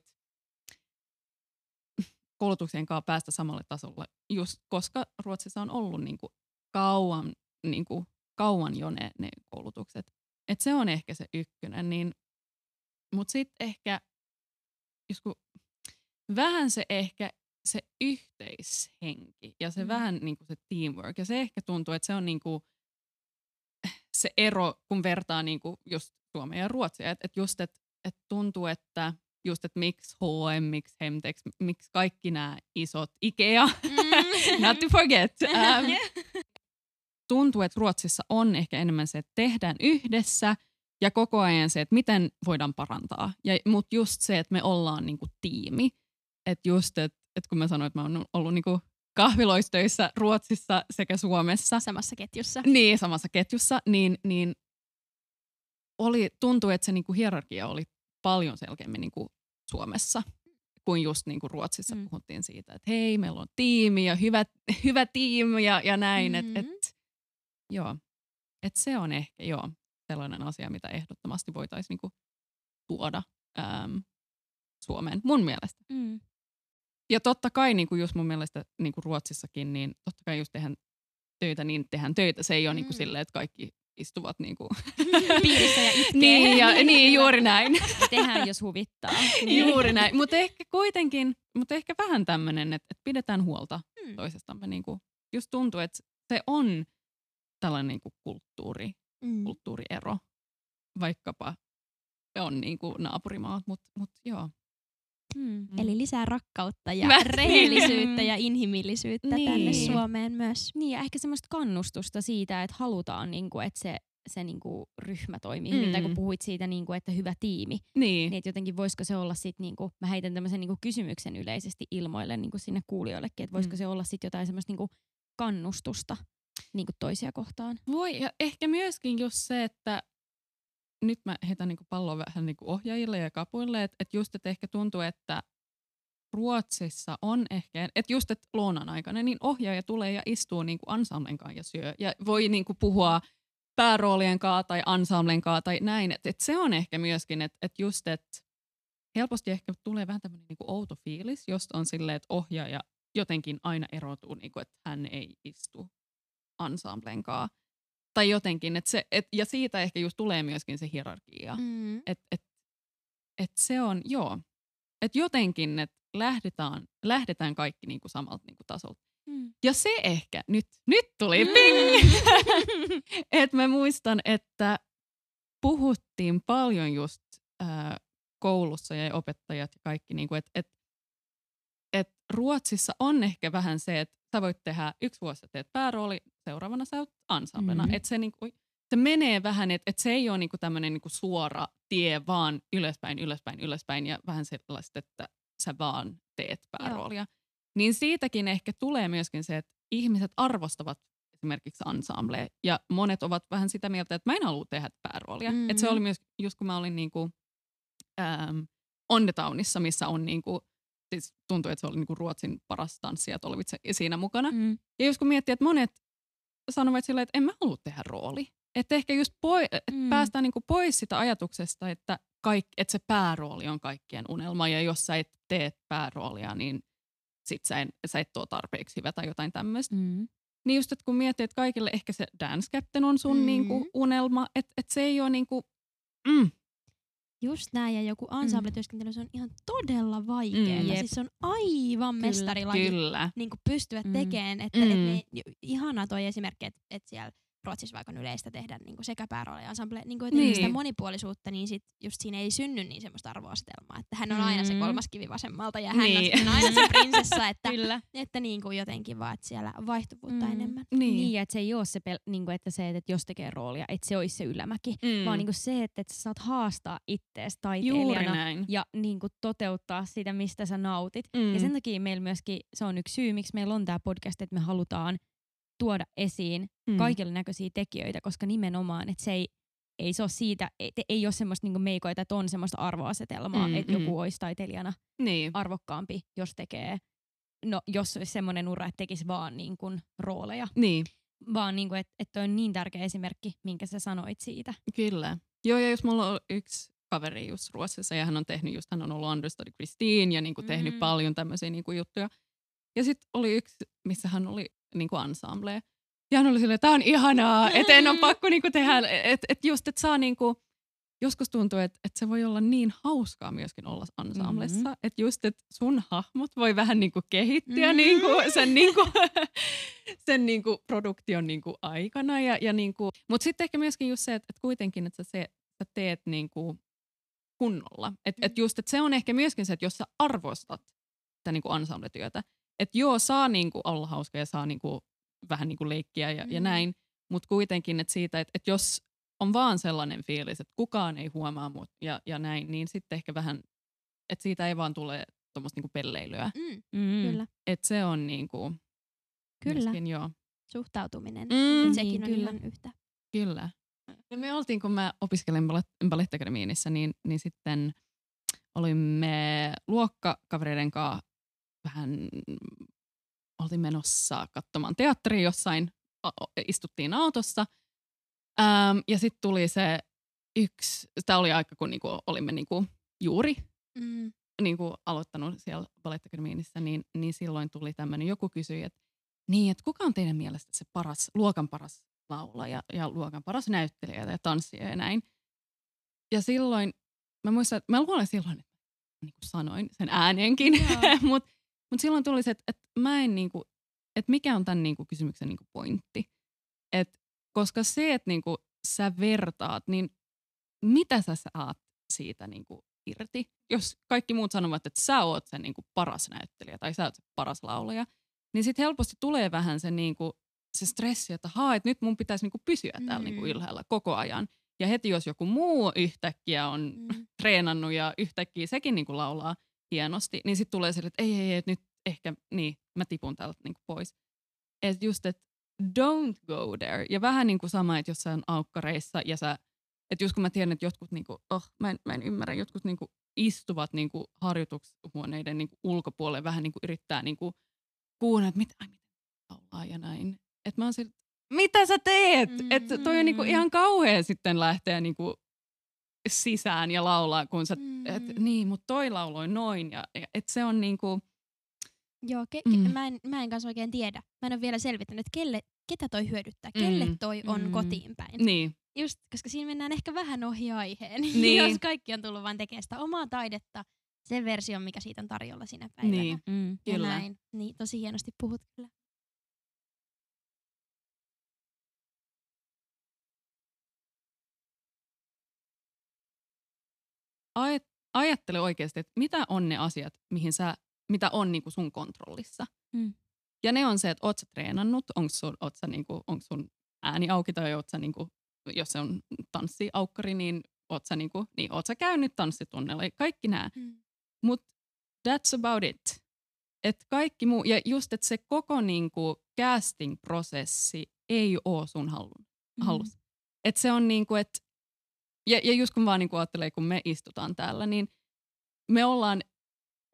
koulutuksien kanssa päästä samalle tasolle, just koska Ruotsissa on ollut niin kuin kauan, niin kuin, kauan jo ne, ne koulutukset. Et se on ehkä se ykkönen, niin, mutta sitten ehkä, jos kun, vähän se ehkä se yhteishenki ja se mm. vähän niin kuin se teamwork ja se ehkä tuntuu, että se on niin kuin, se ero, kun vertaa niin kuin just Suomea ja Ruotsia, että et just, että et tuntuu, että just, että miksi H&M, miksi Hemtex, miksi kaikki nämä isot Ikea, not to forget, ähm, tuntuu, että Ruotsissa on ehkä enemmän se, että tehdään yhdessä ja koko ajan se, että miten voidaan parantaa. Mutta just se, että me ollaan niinku tiimi. Että just, että et kun mä sanoin, että mä oon ollut niinku kahviloistöissä Ruotsissa sekä Suomessa, Samassa ketjussa. niin, samassa ketjussa, niin, niin oli, tuntui, että se niinku hierarkia oli paljon selkeämmin niinku Suomessa kuin just niinku Ruotsissa Mm. mm. puhuttiin siitä, että hei, meillä on tiimi ja hyvä, hyvä tiimi ja, ja näin. Mm-hmm. Mhm. Et, et, joo, et se on ehkä joo, sellainen asia, mitä ehdottomasti voitaisiin niinku tuoda äm, Suomeen mun mielestä. Mm. Ja totta kai niin kuin just mun mielestä niin kuin Ruotsissakin, niin totta kai just tehdään töitä, niin tehdään töitä. Se ei ole niin kuin Mm. silleen, että kaikki istuvat niin kuin Piirissä ja itkee. niin, ja, niin, juuri näin. Tehdään, jos huvittaa. Niin. Juuri näin. Mutta ehkä kuitenkin, mutta ehkä vähän tämmöinen, että, että pidetään huolta Mm. toisestamme. Niin kuin, just tuntuu, että se on tällainen niin kuin kulttuuri, Mm. kulttuuriero, vaikkapa on niin kuin naapurimaat, mutta mut, joo. Mm. Eli lisää rakkautta ja Vähän. rehellisyyttä ja inhimillisyyttä Niin. tänne Suomeen myös. Niin, ja ehkä semmoista kannustusta siitä, että halutaan, niin kuin, että se, se niin kuin, ryhmä toimii Mm. Tai kun puhuit siitä, niin kuin, että hyvä tiimi, Niin, niin että jotenkin voisiko se olla sitten, niin kuin, mä heitän tämmöisen niin kuin kysymyksen yleisesti ilmoille niin kuin sinne kuulijoillekin, että voisiko Mm. se olla sitten jotain semmoista niin kuin, kannustusta niin kuin toisia kohtaan. Voi, ja ehkä myöskin just se, että nyt mä heitän niinku palloa vähän niinku ohjaajille ja kapuille, että et just, että ehkä tuntuu, että Ruotsissa on ehkä, että just että lounan aikana, niin ohjaaja tulee ja istuu niin kuin ensemblen kanssa ja syö. Ja voi niin kuin puhua pääroolien kanssa tai ensemblen kanssa tai näin. Että et se on ehkä myöskin, että et just, että helposti ehkä tulee vähän tämmöinen niin outo fiilis, jos on silleen, että ohjaaja jotenkin aina erotuu, niin kuin, että hän ei istu ensemblen kanssa. Tai jotenkin, että se, et, ja siitä ehkä just tulee myöskin se hierarkia. Mm. Että et, et se on, joo, että jotenkin, että lähdetään, lähdetään kaikki niinku samalta niinku tasolta. Mm. Ja se ehkä, nyt, nyt tuli Mm. ping! että mä muistan, että puhuttiin paljon just ää, koulussa ja opettajat ja kaikki, niinku, että et, et Ruotsissa on ehkä vähän se, että sä voit tehdä yksi vuosi sä teet päärooli, seuraavana sä oot ansamblena. Mhm. Mm. Että se, niinku, se menee vähän, että et se ei ole niinku tämmöinen niinku suora tie, vaan ylöspäin, ylöspäin, ylöspäin ja vähän sellaista, että sä vaan teet pääroolia. Niin siitäkin ehkä tulee myöskin se, että ihmiset arvostavat esimerkiksi ensembleja ja monet ovat vähän sitä mieltä, että mä en halua tehdä pääroolia. Mm-hmm. Et se oli myös, just kun mä olin niinku, ähm, On the Townissa, missä on niinku, siis tuntui, että se oli niinku Ruotsin paras tanssi ja olit se- siinä mukana. Mm. Ja jos kun miettii, että monet sanovat silleen, että en mä halua tehdä rooli. Että ehkä just poi, et Mm. päästään niinku pois sitä ajatuksesta, että, kaik, että se päärooli on kaikkien unelma. Ja jos sä et tee pääroolia, niin sit sä, en, sä et ole tarpeeksi hyvä tai jotain tämmöistä. Mm. Niin just, että kun miettii, että kaikille ehkä se dance captain on sun Mm. mm. niinku unelma, että et se ei ole niinku, mm, Just näin, ja joku ensembletyöskentely, se on ihan todella vaikeaa. Mm. Mm, siis se on aivan Kyllä. mestarilaji kyllä. niin kuin pystyä Mm. tekemään. Että, Mm. et ne, ihana toi esimerkki, että, että siellä Ruotsissa vaikka on yleistä tehdä niin kuin sekä päärooli ja ensemble, niin kuin, että Niin. sitä monipuolisuutta, niin sit just siinä ei synny niin semmoista arvoasetelmaa, että hän on aina se Mm. kolmas kivi vasemmalta ja hän Niin. on aina se prinsessa, että, Kyllä. että niin kuin jotenkin vaan, että siellä on vaihtuvuutta Mm. enemmän. Niin. Niin, ja että se ei ole se, pel- niinku, että se, että jos tekee roolia, että se olisi se ylämäki, Mm. vaan niinku se, että, että sä saat haastaa ittees taiteilijana ja niinku toteuttaa sitä, mistä sä nautit. Mm. Ja sen takia meillä myöskin, se on yksi syy, miksi meillä on tämä podcast, että me halutaan tuoda esiin Mm. kaikilla näköisiä tekijöitä, koska nimenomaan, että se ei, ei se ole siitä, ei, ei ole semmoista niinku meikoita, että on semmoista arvoasetelmaa, Mm, että mm. joku olisi taiteilijana Niin. arvokkaampi, jos tekee, no jos olisi semmoinen ura, että tekisi vaan niin kuin rooleja, niin. vaan niin kuin, että, että on niin tärkeä esimerkki, minkä sä sanoit siitä. Kyllä. Joo, ja jos mulla on yksi kaveri just Ruotsissa ja hän on tehnyt just, hän on ollut understudy Christine ja niinku tehnyt Mm. paljon tämmöisiä niinku juttuja. Ja sitten oli yksi, missä hän oli niinku ensemble. Ja hän oli silleen, että tää on ihanaa, että en ole pakko niinku tehdä, että et just, että saa niinku, joskus tuntuu, että et se voi olla niin hauskaa myöskin olla ensemblessa, Mhm. että just, että sun hahmot voi vähän niinku kehittyä Mhm. niinku sen, niinku, sen niinku produktion niinku aikana. Ja, ja niinku, Mutta sitten ehkä myöskin just se, että, että kuitenkin, että sä, se, sä teet niinku kunnolla. Että et Mm. just, että se on ehkä myöskin se, että jos sä arvostat sitä niinku ensembletyötä, että joo, saa niinku olla hauska ja saa niinku vähän niinku leikkiä ja, ja Mm. näin, mutta kuitenkin, että siitä, että, että jos on vaan sellainen fiilis, että kukaan ei huomaa mut ja, ja näin, niin sitten ehkä vähän, että siitä ei vaan tule tuommoista niinku pelleilyä. Mm, Mm. Kyllä, Että se on niinku, kyllä. myöskin, joo. Suhtautuminen. Mm. Mm, sekin Niin, on kyllä. ihan yhtä. Kyllä. Ja me oltiin, kun mä opiskelen Ballettakademiinissa, niin, niin sitten olimme luokkakavereiden kanssa vähän, oltiin menossa katsomaan teatteria jossain, istuttiin autossa. Ähm, ja sitten tuli se yksi, tämä oli aika, kun niinku olimme niinku juuri Mm. niinku aloittanut siellä Ballettakademiinissa, niin, niin silloin tuli tämmöinen, joku kysyi, että niin, että kuka on teidän mielestä se paras, luokan paras laulaja ja luokan paras näyttelijä ja tanssija ja näin. Ja silloin, mä muistan, että mä luulen silloin, että niin kuin sanoin sen ääneenkin, Joo. mutta mut silloin tuli se, että, että mä en niin kuin, että mikä on tämän niin kuin kysymyksen niin kuin pointti. Et, koska se, että niin kuin sä vertaat, niin mitä sä saat siitä niin kuin irti? Jos kaikki muut sanovat, että sä oot se niin kuin paras näyttelijä tai sä oot se paras laulaja, niin sitten helposti tulee vähän se, niin kuin, se stressi, että haa, että nyt mun pitäisi niin kuin pysyä täällä Mm. niin kuin ylhäällä koko ajan. Ja heti jos joku muu yhtäkkiä on Mm. treenannut ja yhtäkkiä sekin niin kuin laulaa hienosti, niin sitten tulee se, että ei, ei, ei, että nyt ehkä, niin, mä tipun täältä niin kuin pois. Että just, että don't go there. Ja vähän niin kuin sama, että jos sä on aukkareissa ja sä, että just kun mä tiedän, että jotkut, niin kuin, oh, mä, en, mä en ymmärrä, jotkut niin kuin istuvat niinku harjoitushuoneiden niinku ulkopuolelle vähän niinku yrittää niinku kuunnella, että mitä, ai, mitä laulaa ja näin. Et mä oon sille, mitä sä teet? Mm, että toi on niinku mm. ihan kauhea sitten lähteä niinku sisään ja laulaa, kun sä, Mm. et, niin, mutta toi lauloi noin. Ja, et se on niinku, Joo, ke- Mm. mä, en, mä en kanssa oikein tiedä. Mä en ole vielä selvittänyt, että kelle, ketä toi hyödyttää, kelle Mm. toi on Mm. kotiin päin. niin, Just, koska siinä mennään ehkä vähän ohi aiheen, Niin. jos kaikki on tullut vaan tekemään sitä omaa taidetta, sen version, mikä siitä on tarjolla sinä päivänä. niin, Mm. Kyllä. näin. Niin, tosi hienosti puhut kyllä. Ajattele oikeasti, että mitä on ne asiat, mihin sä, mitä on niinku sun kontrollissa. Mm. Ja ne on se, että oot sä treenannut, onko sun, oot sä onks sun ääni auki tai oot sä niinku, jos se on tanssiaukkari, niin oot sä, niinku, niin oot sä käynyt tanssitunnella. Kaikki nämä. Mm. Mutta that's about it. Et kaikki muu, ja just, että se koko niinku casting-prosessi ei ole sun hallun, Mm. hallussa. Et se on niinku, että, ja, ja just kun vaan niinku ajattelee, kun me istutaan täällä, niin me ollaan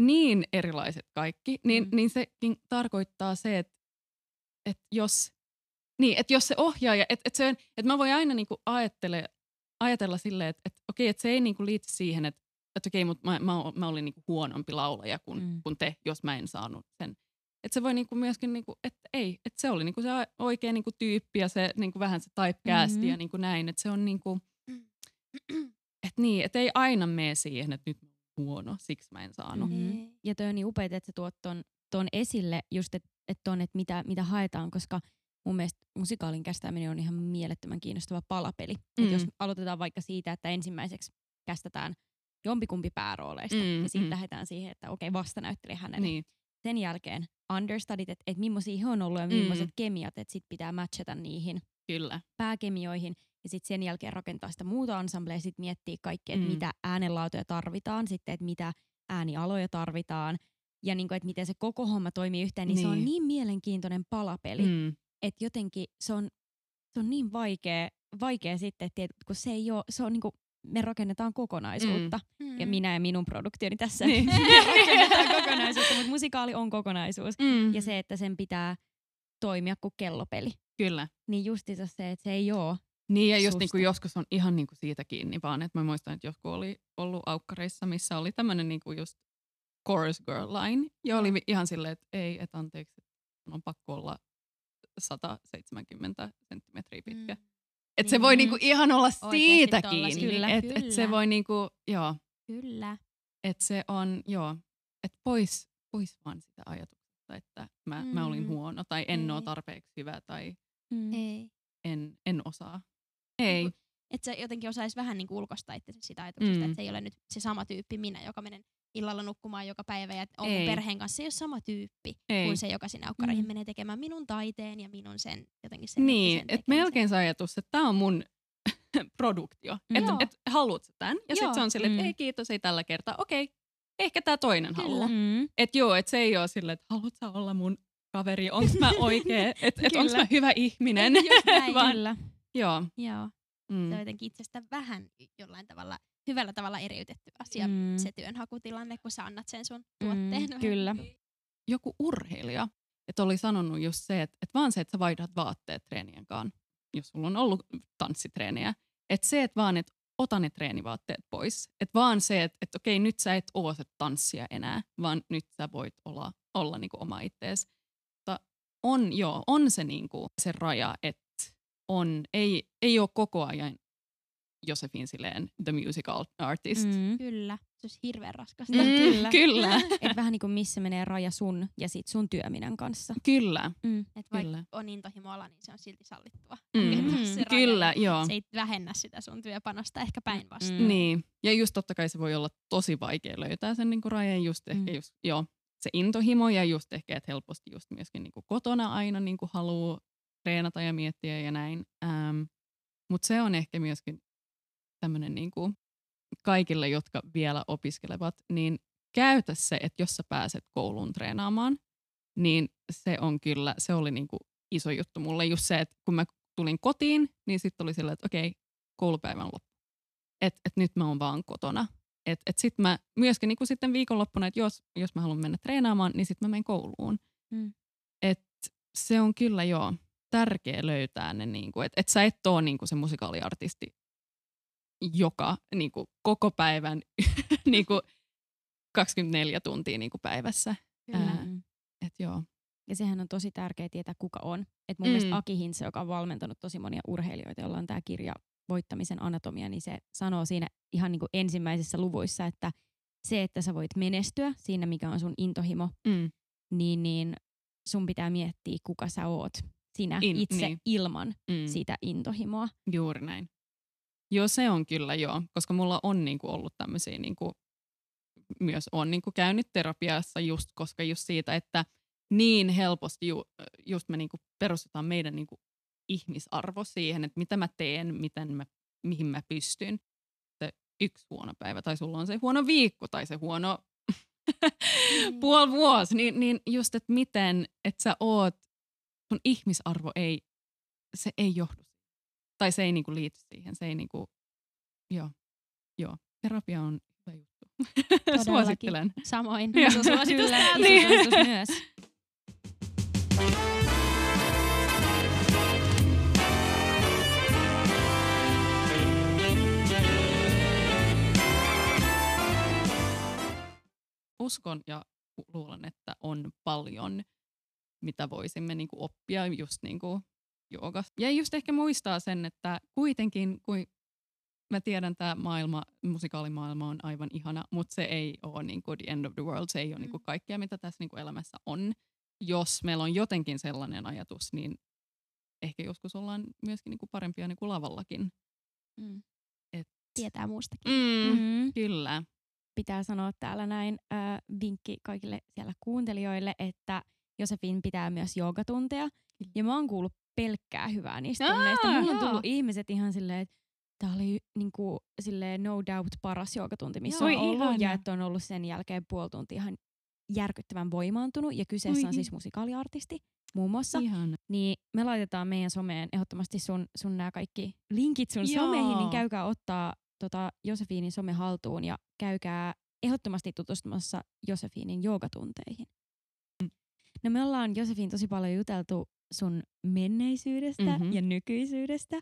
niin erilaiset kaikki, niin, Mm. niin sekin tarkoittaa se, että, että jos, niin, että jos se ohjaaja, että, että, se, että mä voin aina niinku ajattele, ajatella silleen, että, että okei, että se ei niinku liity siihen, että, että okei, mutta mä, mä, mä olin niinku huonompi laulaja kuin, Mm. kuin te, jos mä en saanut sen. Että se voi niinku myöskin, niinku, että ei, että se oli niinku se oikea niinku tyyppi ja se niinku vähän se typecast Mhm. ja niinku näin, että se on niinku, Mm. että niin, että ei aina mene siihen, että nyt mä oon huono, siksi mä en saanut. Mhm. Ei. Ja toi on niin upeaa, että sä tuot ton, ton esille just, että et ton, että mitä, mitä haetaan, koska mun mielestä musikaalin kästäminen on ihan mielettömän kiinnostava palapeli. Mm. Et Mm. jos aloitetaan vaikka siitä, että ensimmäiseksi kästetään jompikumpi päärooleista Mm, ja sitten mm. lähdetään siihen, että okei, vasta näyttelee hänelle. Niin, Sen jälkeen understudit, että et millaisia he on ollut ja Mm. millaiset kemiat, että sit pitää matchata niihin kyllä. pääkemioihin ja sitten sen jälkeen rakentaa sitä muuta ensemblea ja sitten miettiä kaikkea, että Mm. mitä äänenlaatuja tarvitaan, sitten että mitä äänialoja tarvitaan ja niinku, että miten se koko homma toimii yhteen, niin, niin. se on Niin. niin mielenkiintoinen palapeli, mm. Mm. että jotenkin se on, se on niin vaikea, vaikea sitten, että kun se ei ole, se on niinku, me rakennetaan kokonaisuutta. Mm. Ja minä ja minun produktioni tässä Niin. rakennetaan kokonaisuutta, mutta musikaali on kokonaisuus. Mm. Ja se, että sen pitää toimia kuin kellopeli. Kyllä. Niin justiinsa se, että se ei ole Niin ja just Susta. niinku joskus on ihan niinku siitä kiinni vaan, että mä muistan, että joskus oli ollut aukkareissa, missä oli tämmöinen niinku just chorus girl line. Ja oli vi- ihan silleen, että ei, että anteeksi, on pakko olla 170 senttimetriä pitkä. Mm. Että se Niin. voi niinku ihan olla siitä kiinni. Kyllä. Että et se Kyllä. voi niinku, joo, Kyllä. että se on, joo, että pois, pois vaan sitä ajatuksesta, että mä, mä olin Mm. huono tai en ole tarpeeksi hyvä tai Mm. Ei. en, en osaa. Ei. Että se jotenkin osaisi vähän niin ulkoista itse sitä ajatuksesta, Mm. että se ei ole nyt se sama tyyppi minä, joka menen illalla nukkumaan joka päivä ja on Ei. perheen kanssa. Se ei ole sama tyyppi Ei. kuin se, joka sinne aukkareihin Mm. menee tekemään minun taiteen ja minun sen jotenkin sen Niin, että melkein se ajatus, että tämä on mun produktio. Mm. Että et, haluat tämän? Ja sitten se on silleen, että Mm. ei kiitos, ei tällä kertaa. Okei, ehkä tämä toinen Kyllä. haluaa. Mm. Että joo, että se ei ole silleen, että haluat sä olla mun kaveri, onks mä oikee, että et Kyllä. mä hyvä ihminen. Just näin. Vaan- Kyllä. Joo. Joo, Mm. se on jotenkin itsestä vähän jollain tavalla, hyvällä tavalla eriytetty asia, Mm. se työnhakutilanne, kun sä annat sen sun tuotteen. Mm, kyllä. Joku urheilija, että oli sanonut just se, että, että vaan se, että sä vaihdat vaatteet treenien kanssa, jos sulla on ollut tanssitreenejä, että se, että vaan, että ota ne treenivaatteet pois. Että vaan se, että, että okei, nyt sä et oo se tanssia enää, vaan nyt sä voit olla, olla niinku oma ittees. Mutta on, joo, on se niinku se raja, että on, ei, ei ole koko ajan Josefin silleen the musical artist. Mm. Kyllä, se olisi hirveän raskasta. Mm. kyllä. kyllä. Et vähän niin kuin missä menee raja sun ja sit sun työminen kanssa. kyllä. Mm. Et vaikka Kyllä. on intohimoala, niin se on silti sallittua. Mm. Se raja. Kyllä, joo. Se ei vähennä sitä sun työpanosta, ehkä päinvastoin. Mm. Niin, ja just totta kai se voi olla tosi vaikea löytää sen niinku rajan just ehkä Mm. just, joo, se intohimo ja just ehkä, että helposti just myöskin niinku kotona aina niinku haluaa treenata ja miettiä ja näin. Ähm, Mutta se on ehkä myöskin tämmöinen niinku kaikille, jotka vielä opiskelevat, niin käytä se, että jos sä pääset kouluun treenaamaan, niin se on kyllä, se oli niinku iso juttu mulle just se, että kun mä tulin kotiin, niin sitten oli silleen, että okei, koulupäivän loppu että et nyt mä oon vaan kotona. Et, et sit mä myöskin niin sitten viikonloppuna, että jos, jos mä haluan mennä treenaamaan, niin sitten mä menen kouluun. Mm. Et se on kyllä joo tärkeä löytää ne, niin kuin, että et sä et ole niin kuin se musikaaliartisti, joka niin kuin, koko päivän niin kuin 24 tuntia niin kuin päivässä. Kyllä. Ää, et joo. Ja sehän on tosi tärkeää tietää, kuka on. Et mun Mm. mielestä Aki Hintze, joka on valmentanut tosi monia urheilijoita, jolla on tämä kirja Voittamisen anatomia, niin se sanoo siinä ihan niin kuin ensimmäisissä luvuissa, että se, että sä voit menestyä siinä, mikä on sun intohimo, Mm. niin, niin sun pitää miettiä, kuka sä oot sinä In- itse niin. ilman Mm. sitä intohimoa. Juuri näin. Joo, se on kyllä joo, koska mulla on niinku ollut tämmöisiä, niinku, myös on niinku käynyt terapiassa just, koska just siitä, että niin helposti ju, just me niinku perustetaan meidän niinku ihmisarvo siihen, että mitä mä teen, miten mä, mihin mä pystyn. Se yksi huono päivä, tai sulla on se huono viikko, tai se huono puoli vuosi, niin, niin just, että miten, että sä oot, sun ihmisarvo ei, se ei johdu tai se ei niinku liity siihen. Se ei niinku, joo, joo. Terapia on hyvä juttu. Suosittelen. Samoin. Iso suositus Kyllä, iso Niin. suositus myös. Uskon ja luulen, että on paljon, mitä voisimme niinku oppia just niinku joogasta. Ja just ehkä muistaa sen, että kuitenkin, kun mä tiedän, tämä maailma, musikaalimaailma on aivan ihana, mutta se ei ole niinku the end of the world. Se ei ole Mm. niinku kaikkea, mitä tässä niinku elämässä on. Jos meillä on jotenkin sellainen ajatus, niin ehkä joskus ollaan myöskin niinku parempia niinku lavallakin. Mm. Et- Tietää muustakin. Mm, Mm. Kyllä. Pitää sanoa täällä näin äh, vinkki kaikille siellä kuuntelijoille, että Josefin pitää myös joogatunteja. Ja mä oon kuullut pelkkää hyvää niistä Aa, tunneista. Mulla on tullut ihmiset ihan silleen, että tää oli niinku, silleen no doubt paras joogatunti, missä Joo. on ollut. Ja ihana. että on ollut sen jälkeen puoli tuntia ihan järkyttävän voimaantunut. Ja kyseessä Oi, on siis musikaaliartisti muun muassa. Ihana. Niin me laitetaan meidän someen ehdottomasti sun, sun nämä kaikki linkit sun Joo. someihin, niin käykää ottaa tota Josefiinin some haltuun ja käykää ehdottomasti tutustumassa Josefiinin joogatunteihin. No me ollaan Josefin tosi paljon juteltu sun menneisyydestä Mhm. mm-hmm. ja nykyisyydestä.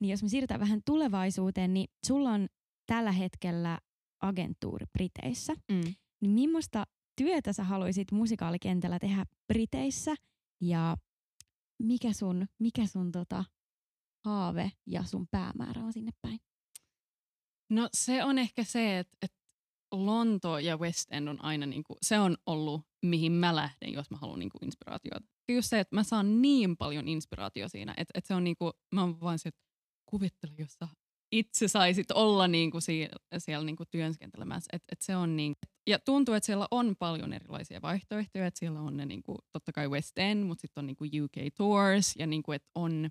Niin jos me siirrytään vähän tulevaisuuteen, niin sulla on tällä hetkellä agentuuri Briteissä. Mm. Niin millaista työtä sä haluaisit musikaalikentällä tehdä Briteissä ja mikä sun, mikä sun tota, haave ja sun päämäärä on sinne päin? No se on ehkä se, että, että Lonto ja West End on aina, niinku, se on ollut mihin mä lähden, jos mä haluan niinku inspiraatiota. Just se, että mä saan niin paljon inspiraatio siinä, että, että se on niinku, mä oon vaan se, että kuvittele, jos sä itse saisit olla niinku siellä, siellä niinku työskentelemässä. Et, et se on niin, ja tuntuu, että siellä on paljon erilaisia vaihtoehtoja, että siellä on ne niinku, totta kai West End, mutta sitten on niinku UK Tours ja niinku, että on,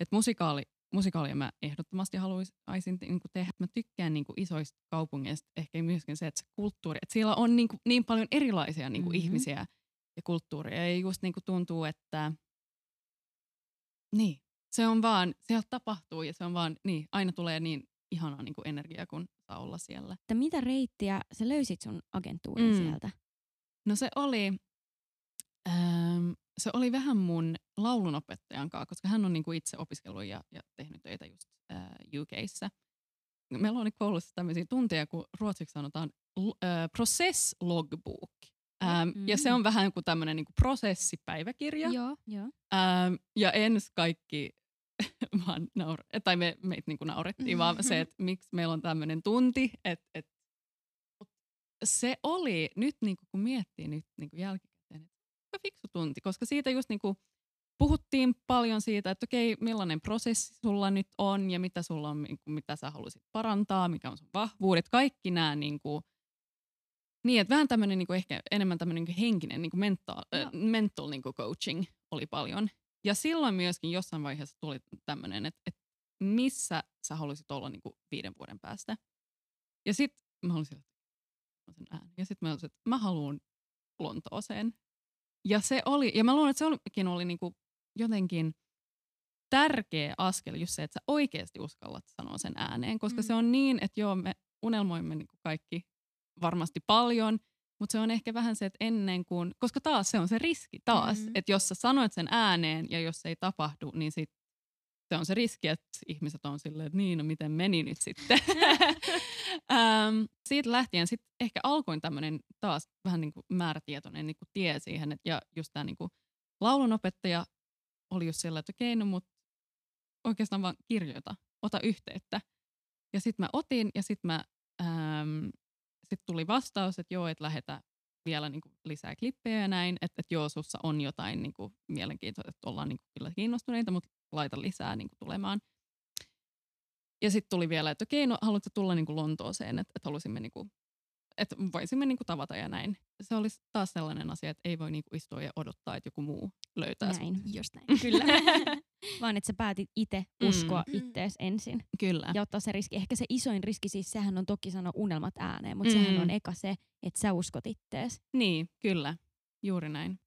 että musikaali, musikaalia mä ehdottomasti haluaisin niinku tehdä. Mä tykkään niinku isoista kaupungeista ehkä myöskin se, että se kulttuuri, että siellä on niinku niin paljon erilaisia niinku Mhm. mm-hmm. ihmisiä ja kulttuuria. Ja just niinku tuntuu, että niin, se on vaan, siellä tapahtuu ja se on vaan, niin, aina tulee niin ihanaa niinku energiaa, kun saa olla siellä. Että mitä reittiä sä löysit sun agentuurin mm. sieltä? No se oli, ähm, se oli vähän mun laulunopettajan kanssa, koska hän on niinku itse opiskellut ja, ja tehnyt töitä just äh, UKissa. Meillä oli koulussa tämmöisiä tunteja, kun ruotsiksi sanotaan äh, processlogbook. Ähm, mm. Ja se on vähän kuin tämmöinen niinku prosessipäiväkirja. Joo. Joo. Ähm, ja ens kaikki vaan naur- tai me, meitä niinku naurettiin, vaan se, että miksi meillä on tämmöinen tunti. Et, et, se oli nyt, niinku, kun miettii nyt jälkikäteen, että aika fiksu tunti, koska siitä just niinku, puhuttiin paljon siitä, että okei, millainen prosessi sulla nyt on ja mitä sulla on, niinku, mitä sä haluaisit parantaa, mikä on sun vahvuudet, kaikki nämä niinku, niin, että vähän tämmöinen niinku ehkä enemmän tämmöinen niinku henkinen niinku mental, Joo. äh, mental niinku coaching oli paljon. Ja silloin myöskin jossain vaiheessa tuli tämmöinen, että, että missä sä haluaisit olla niinku viiden vuoden päästä. Ja sitten mä halusin sen äänen. Ja sitten mä halusin, että mä haluan Lontooseen. Ja se oli, ja mä luulen, että se olikin oli niinku jotenkin tärkeä askel just se, että sä oikeasti uskallat sanoa sen ääneen, koska Mm. se on niin, että joo, me unelmoimme niin kuin kaikki varmasti paljon, mutta se on ehkä vähän se, että ennen kuin, koska taas se on se riski taas, Mm. että jos sä sanoit sen ääneen ja jos se ei tapahdu, niin sit se on se riski, että ihmiset on silleen, että niin, no miten meni nyt sitten. ähm, siitä lähtien sitten ehkä alkoin tämmöinen taas vähän niin kuin määrätietoinen niin kuin tie siihen, että ja just tämä niin kuin laulunopettaja oli just siellä, että okei, no mut oikeastaan vaan kirjoita, ota yhteyttä. Ja sitten mä otin ja sitten mä, ähm, sit tuli vastaus, että joo, että lähetä vielä niinku lisää klippejä ja näin, että et joo, sussa on jotain niinku mielenkiintoista, että ollaan niinku kyllä kiinnostuneita, mutta laita lisää niinku tulemaan. Ja sitten tuli vielä, että okei, no haluatko tulla niinku Lontooseen, että et halusimme niinku, että voisimme niinku tavata ja näin. Se olisi taas sellainen asia, että ei voi niinku istua ja odottaa, että joku muu löytää sut. Näin. Just näin. Kyllä. Vaan että sä päätit itse uskoa Mm. mm. ittees ensin Kyllä. ja ottaa se riski. Ehkä se isoin riski siis, sehän on toki sanoa unelmat ääneen, mutta Mm. sehän on eka se, että sä uskot ittees. Niin, kyllä. Juuri näin.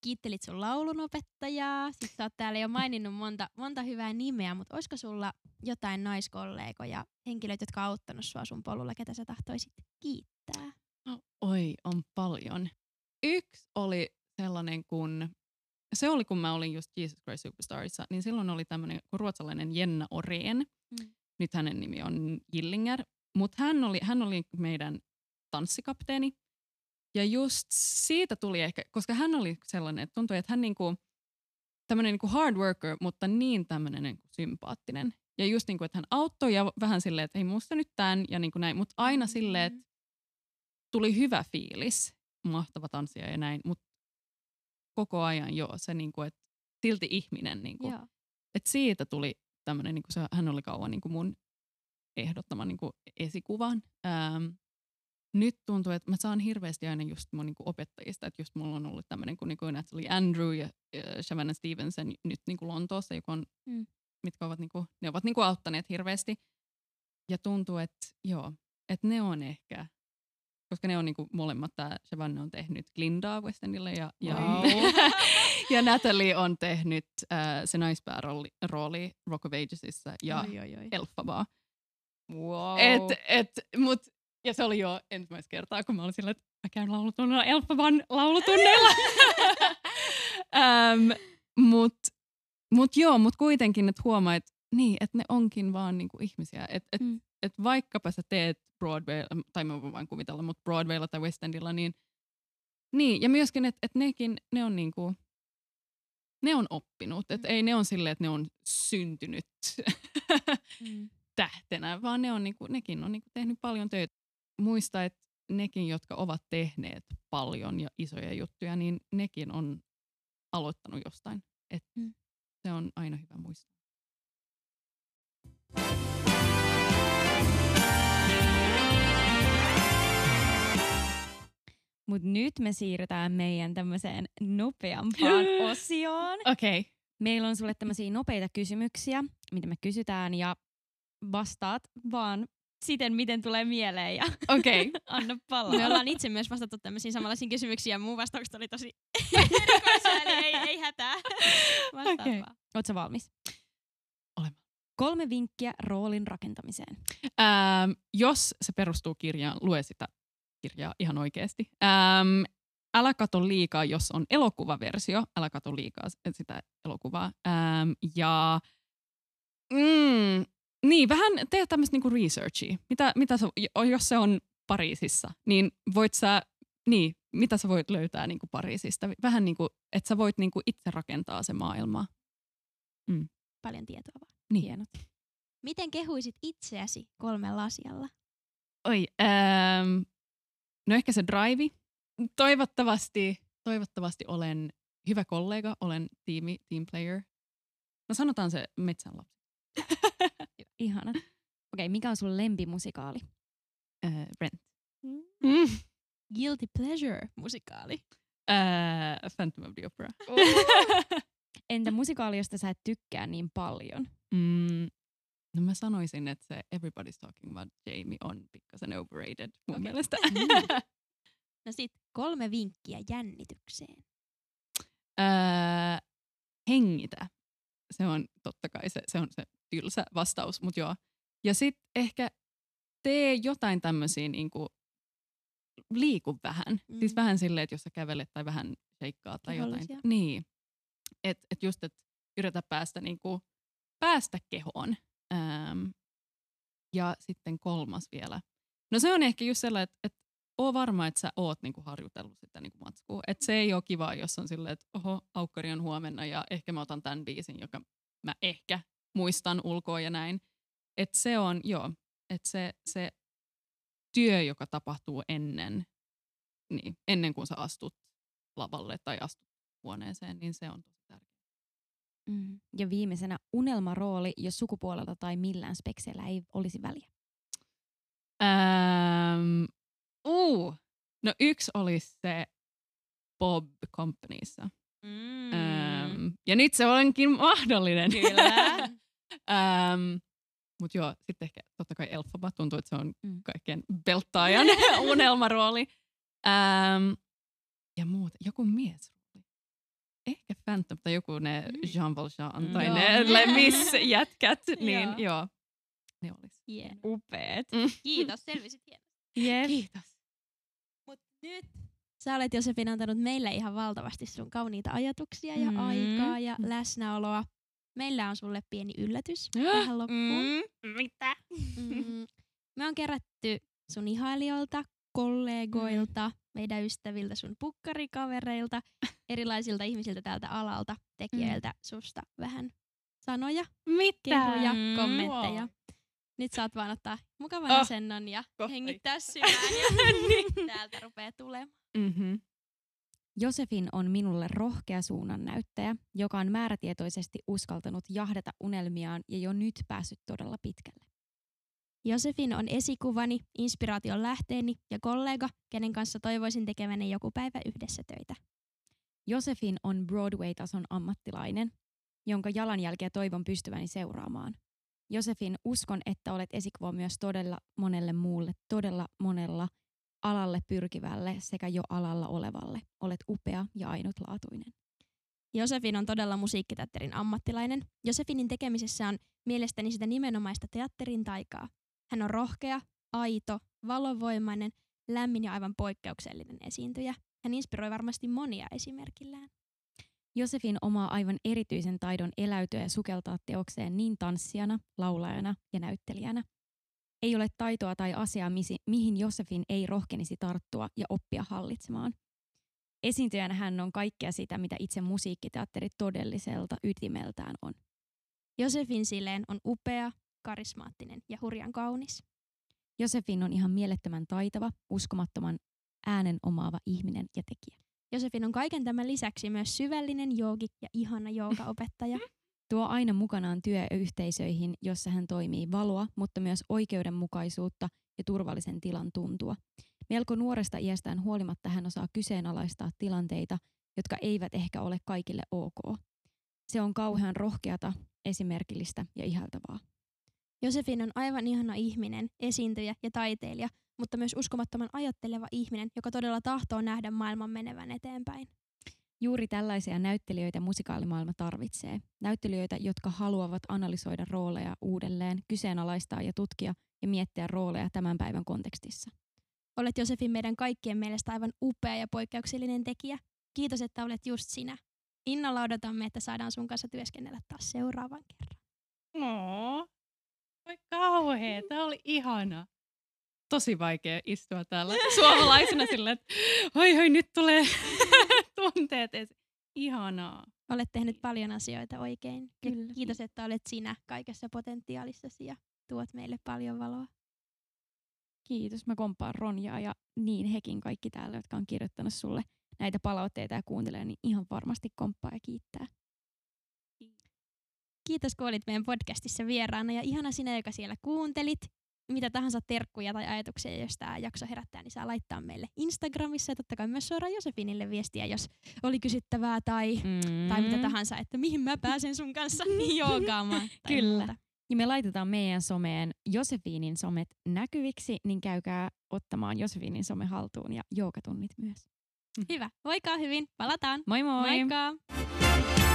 Kiittelit sun laulunopettajaa, sit sä oot täällä jo maininnut monta, monta hyvää nimeä, mutta olisiko sulla jotain naiskollegoja, henkilöitä, jotka on auttanut sua sun polulla, ketä sä tahtoisit kiittää? No, oi, on paljon. Yksi oli sellainen, kun se oli, kun mä olin just Jesus Christ Superstarissa, niin silloin oli tämmöinen ruotsalainen Jenna Oreen. Mm. Nyt hänen nimi on Gillinger. Mutta hän oli, hän oli meidän tanssikapteeni. Ja just siitä tuli ehkä, koska hän oli sellainen, että tuntui, että hän niinku, tämmöinen niinku hard worker, mutta niin tämmöinen niinku sympaattinen. Ja just niinku, että hän auttoi ja vähän silleen, että ei musta nyt tämän ja niinku näin, mutta aina silleen, että tuli hyvä fiilis, mahtava tanssia ja näin, mutta koko ajan joo, se niinku, että silti ihminen, niinku, Joo. että siitä tuli tämmöinen, niinku se, hän oli kauan niinku mun ehdottama niinku esikuvan. Ähm, nyt tuntuu, että mä saan hirveästi aina just mun niinku opettajista, että just mulla on ollut tämmöinen kuin niinku Natalie Andrew ja äh, Shavana Stevenson nyt niinku Lontoossa, joka on, Mm. mitkä ovat, niinku, ne ovat niinku auttaneet hirveästi. Ja tuntuu, että joo, että ne on ehkä, koska ne on niinku molemmat, tämä Shavana on tehnyt Glindaa West Endille ja, ja, Wow. ja Natalie on tehnyt äh, se naispäärooli rooli Rock of Agesissa ja Oi, oi, oi. Elfabaa. Wow. Et, et, mut, ja se oli jo ensimmäistä kertaa, kun mä olin sillä, että mä käyn laulutunnilla Elfaban laulutunneilla. ähm, mut, mut joo, mut kuitenkin, että huomaa, että niin, että ne onkin vaan niinku ihmisiä. Että et, Mm. et vaikkapa sä teet Broadway, tai mä voin vain kuvitella, mutta Broadwaylla tai West Endilla, niin, niin ja myöskin, että et nekin, ne on niinku, ne on oppinut. Että ei ne on silleen, että ne on syntynyt Mm. tähtenä, vaan ne on niinku, nekin on niinku tehnyt paljon töitä. Muista, että nekin, jotka ovat tehneet paljon ja isoja juttuja, niin nekin on aloittanut jostain. Et Mm. Se on aina hyvä muistaa. Mut nyt me siirrytään meidän tämmöiseen nopeampaan osioon. Okei. Okay. Meillä on sulle tämmöisiä nopeita kysymyksiä, mitä me kysytään ja vastaat vaan siten, miten tulee mieleen ja Okei. Okay. anna Me palaa. ollaan itse myös vastattu tämmöisiin samanlaisiin kysymyksiin ja mun vastaukset oli tosi erikoisia, eli ei, ei hätää. Vastaat Okei. vaan. Ootko valmis? Olen. Kolme vinkkiä roolin rakentamiseen. Ähm, jos se perustuu kirjaan, lue sitä kirjaa ihan oikeasti. Ähm, älä kato liikaa, jos on elokuvaversio. Älä kato liikaa sitä elokuvaa. Ähm, ja mm, niin, vähän tee tämmöistä niinku researchia. Mitä, mitä sä, jo- jos se on Pariisissa, niin voit sä, niin, mitä sä voit löytää niinku Pariisista? Vähän niin kuin, että sä voit niinku itse rakentaa se maailmaa. Paljon tietoa vaan. Niin. Hienot. Miten kehuisit itseäsi kolmella asialla? Oi, ähm, no ehkä se drive. Toivottavasti, toivottavasti olen hyvä kollega, olen tiimi, team player. No sanotaan se metsän lapsi. Ihana. Okei, okay, mikä on sun lempimusikaali? Äh, Rent. Mm. Guilty Pleasure musikaali. Äh, Phantom of the Opera. Entä musikaali, josta sä et tykkää niin paljon? mm, No mä sanoisin, että se Everybody's Talking About Jamie on pikkasen overrated mun Okei. mielestä. No sit kolme vinkkiä jännitykseen. öö, hengitä. Se on totta kai se, se, on se tylsä vastaus, mutta joo. Ja sitten ehkä tee jotain tämmöisiä niinku, liiku vähän. Mm. Siis Mm. vähän silleen, että jos sä kävelet tai vähän sheikkaa tai jotain. Niin. Että et just, että yritä päästä, niinku, päästä kehoon. Ähm, ja sitten kolmas vielä. No se on ehkä just sellainen, että et, oo varma, että sä oot niinku harjoitellut sitä niinku matskua. Että se ei ole kiva, jos on silleen, että oho, aukkari on huomenna ja ehkä mä otan tämän biisin, joka mä ehkä muistan ulkoa ja näin. Että se on, joo, että se, se työ, joka tapahtuu ennen, niin, ennen kuin sä astut lavalle tai astut huoneeseen, niin se on tosi tärkeää. Mm. Ja viimeisenä unelmarooli, jos sukupuolella tai millään spekseillä ei olisi väliä. Ähm, uu, no yksi olisi se Bob Companyssa. Mm. Ähm, ja nyt se onkin mahdollinen. Kyllä. ähm, Mutta joo, sitten ehkä totta kai Elphaba tuntuu, että se on Mm. kaikkien belttaajan unelmarooli. Ähm, ja muuta, joku miesrooli. Ehkä Phantom tai joku ne Mm. Jean Valjean Mm. tai Joo. ne Les Mis-jätkät, niin Joo. joo. Ne olis. Yeah. Upeet. Kiitos, selvisit hienosti. Jep. Kiitos. Mut nyt sä olet Josefin antanut meille ihan valtavasti sun kauniita ajatuksia ja Mm. aikaa ja läsnäoloa. Meillä on sulle pieni yllätys tähän loppuun. Mm. Mitä? Mm. Me on kerätty sun ihailijoilta, kollegoilta, meidän ystäviltä, sun pukkarikavereilta, erilaisilta ihmisiltä tältä alalta, tekijöiltä, susta vähän sanoja, Mitä? kehuja, Mm. kommentteja. Nyt saat vaan ottaa mukavan Oh, asennon ja kohta hengittää syvään ja niin. täältä rupeaa tulemaan. Mm-hmm. Josefin on minulle rohkea suunnannäyttäjä, joka on määrätietoisesti uskaltanut jahdata unelmiaan ja jo nyt päässyt todella pitkälle. Josefin on esikuvani, inspiraation lähteeni ja kollega, kenen kanssa toivoisin tekeväni joku päivä yhdessä töitä. Josefin on Broadway-tason ammattilainen, jonka jalanjälkeä toivon pystyväni seuraamaan. Josefin, uskon, että olet esikuva myös todella monelle muulle, todella monella alalle pyrkivälle sekä jo alalla olevalle. Olet upea ja ainutlaatuinen. Josefin on todella musiikkiteatterin ammattilainen. Josefinin tekemisessä on mielestäni sitä nimenomaista teatterin taikaa. Hän on rohkea, aito, valovoimainen, lämmin ja aivan poikkeuksellinen esiintyjä. Hän inspiroi varmasti monia esimerkillään. Josefin omaa aivan erityisen taidon eläytyä ja sukeltaa teokseen niin tanssijana, laulajana ja näyttelijänä. Ei ole taitoa tai asiaa, mihin Josefin ei rohkenisi tarttua ja oppia hallitsemaan. Esiintyjänä hän on kaikkea sitä, mitä itse musiikkiteatteri todelliselta ytimeltään on. Josefin silleen on upea, karismaattinen ja hurjan kaunis. Josefin on ihan mielettömän taitava, uskomattoman äänen omaava ihminen ja tekijä. Josefin on kaiken tämän lisäksi myös syvällinen joogi ja ihana joogaopettaja. Tuo aina mukanaan työyhteisöihin, jossa hän toimii valoa, mutta myös oikeudenmukaisuutta ja turvallisen tilan tuntua. Melko nuoresta iästään huolimatta hän osaa kyseenalaistaa tilanteita, jotka eivät ehkä ole kaikille ok. Se on kauhean rohkeata, esimerkillistä ja ihaltavaa. Josefin on aivan ihana ihminen, esiintyjä ja taiteilija, mutta myös uskomattoman ajatteleva ihminen, joka todella tahtoo nähdä maailman menevän eteenpäin. Juuri tällaisia näyttelijöitä musikaalimaailma tarvitsee. Näyttelijöitä, jotka haluavat analysoida rooleja uudelleen, kyseenalaistaa ja tutkia ja miettiä rooleja tämän päivän kontekstissa. Olet Josefin meidän kaikkien mielestä aivan upea ja poikkeuksellinen tekijä. Kiitos, että olet just sinä. Innolla odotamme, että saadaan sun kanssa työskennellä taas seuraavan kerran. Oo. Oi kauhea, tää oli ihana. Tosi vaikea istua täällä suomalaisena silleen, että oi oi nyt tulee tunteet esiin. Ihanaa. Olet tehnyt paljon asioita oikein. Kyllä. kiitos, että olet sinä kaikessa potentiaalissasi ja tuot meille paljon valoa. Kiitos. Mä komppaan Ronjaa ja niin hekin kaikki täällä, jotka on kirjoittanut sulle näitä palautteita ja kuuntelee, niin ihan varmasti komppaa ja kiittää. Kiitos, kun olit meidän podcastissa vieraana ja ihana sinä, joka siellä kuuntelit. Mitä tahansa terkkuja tai ajatuksia, jos tämä jakso herättää, niin saa laittaa meille Instagramissa ja totta kai myös suoraan Josefinille viestiä, jos oli kysyttävää tai, Mm. tai mitä tahansa, että mihin mä pääsen sun kanssa niin joogaamaan. Kyllä. Muuta. Ja me laitetaan meidän someen Josefiinin somet näkyviksi, niin käykää ottamaan Josefiinin some haltuun ja joogatunnit myös. Hyvä. Voikaa hyvin. Palataan. Moi moi! Moikka!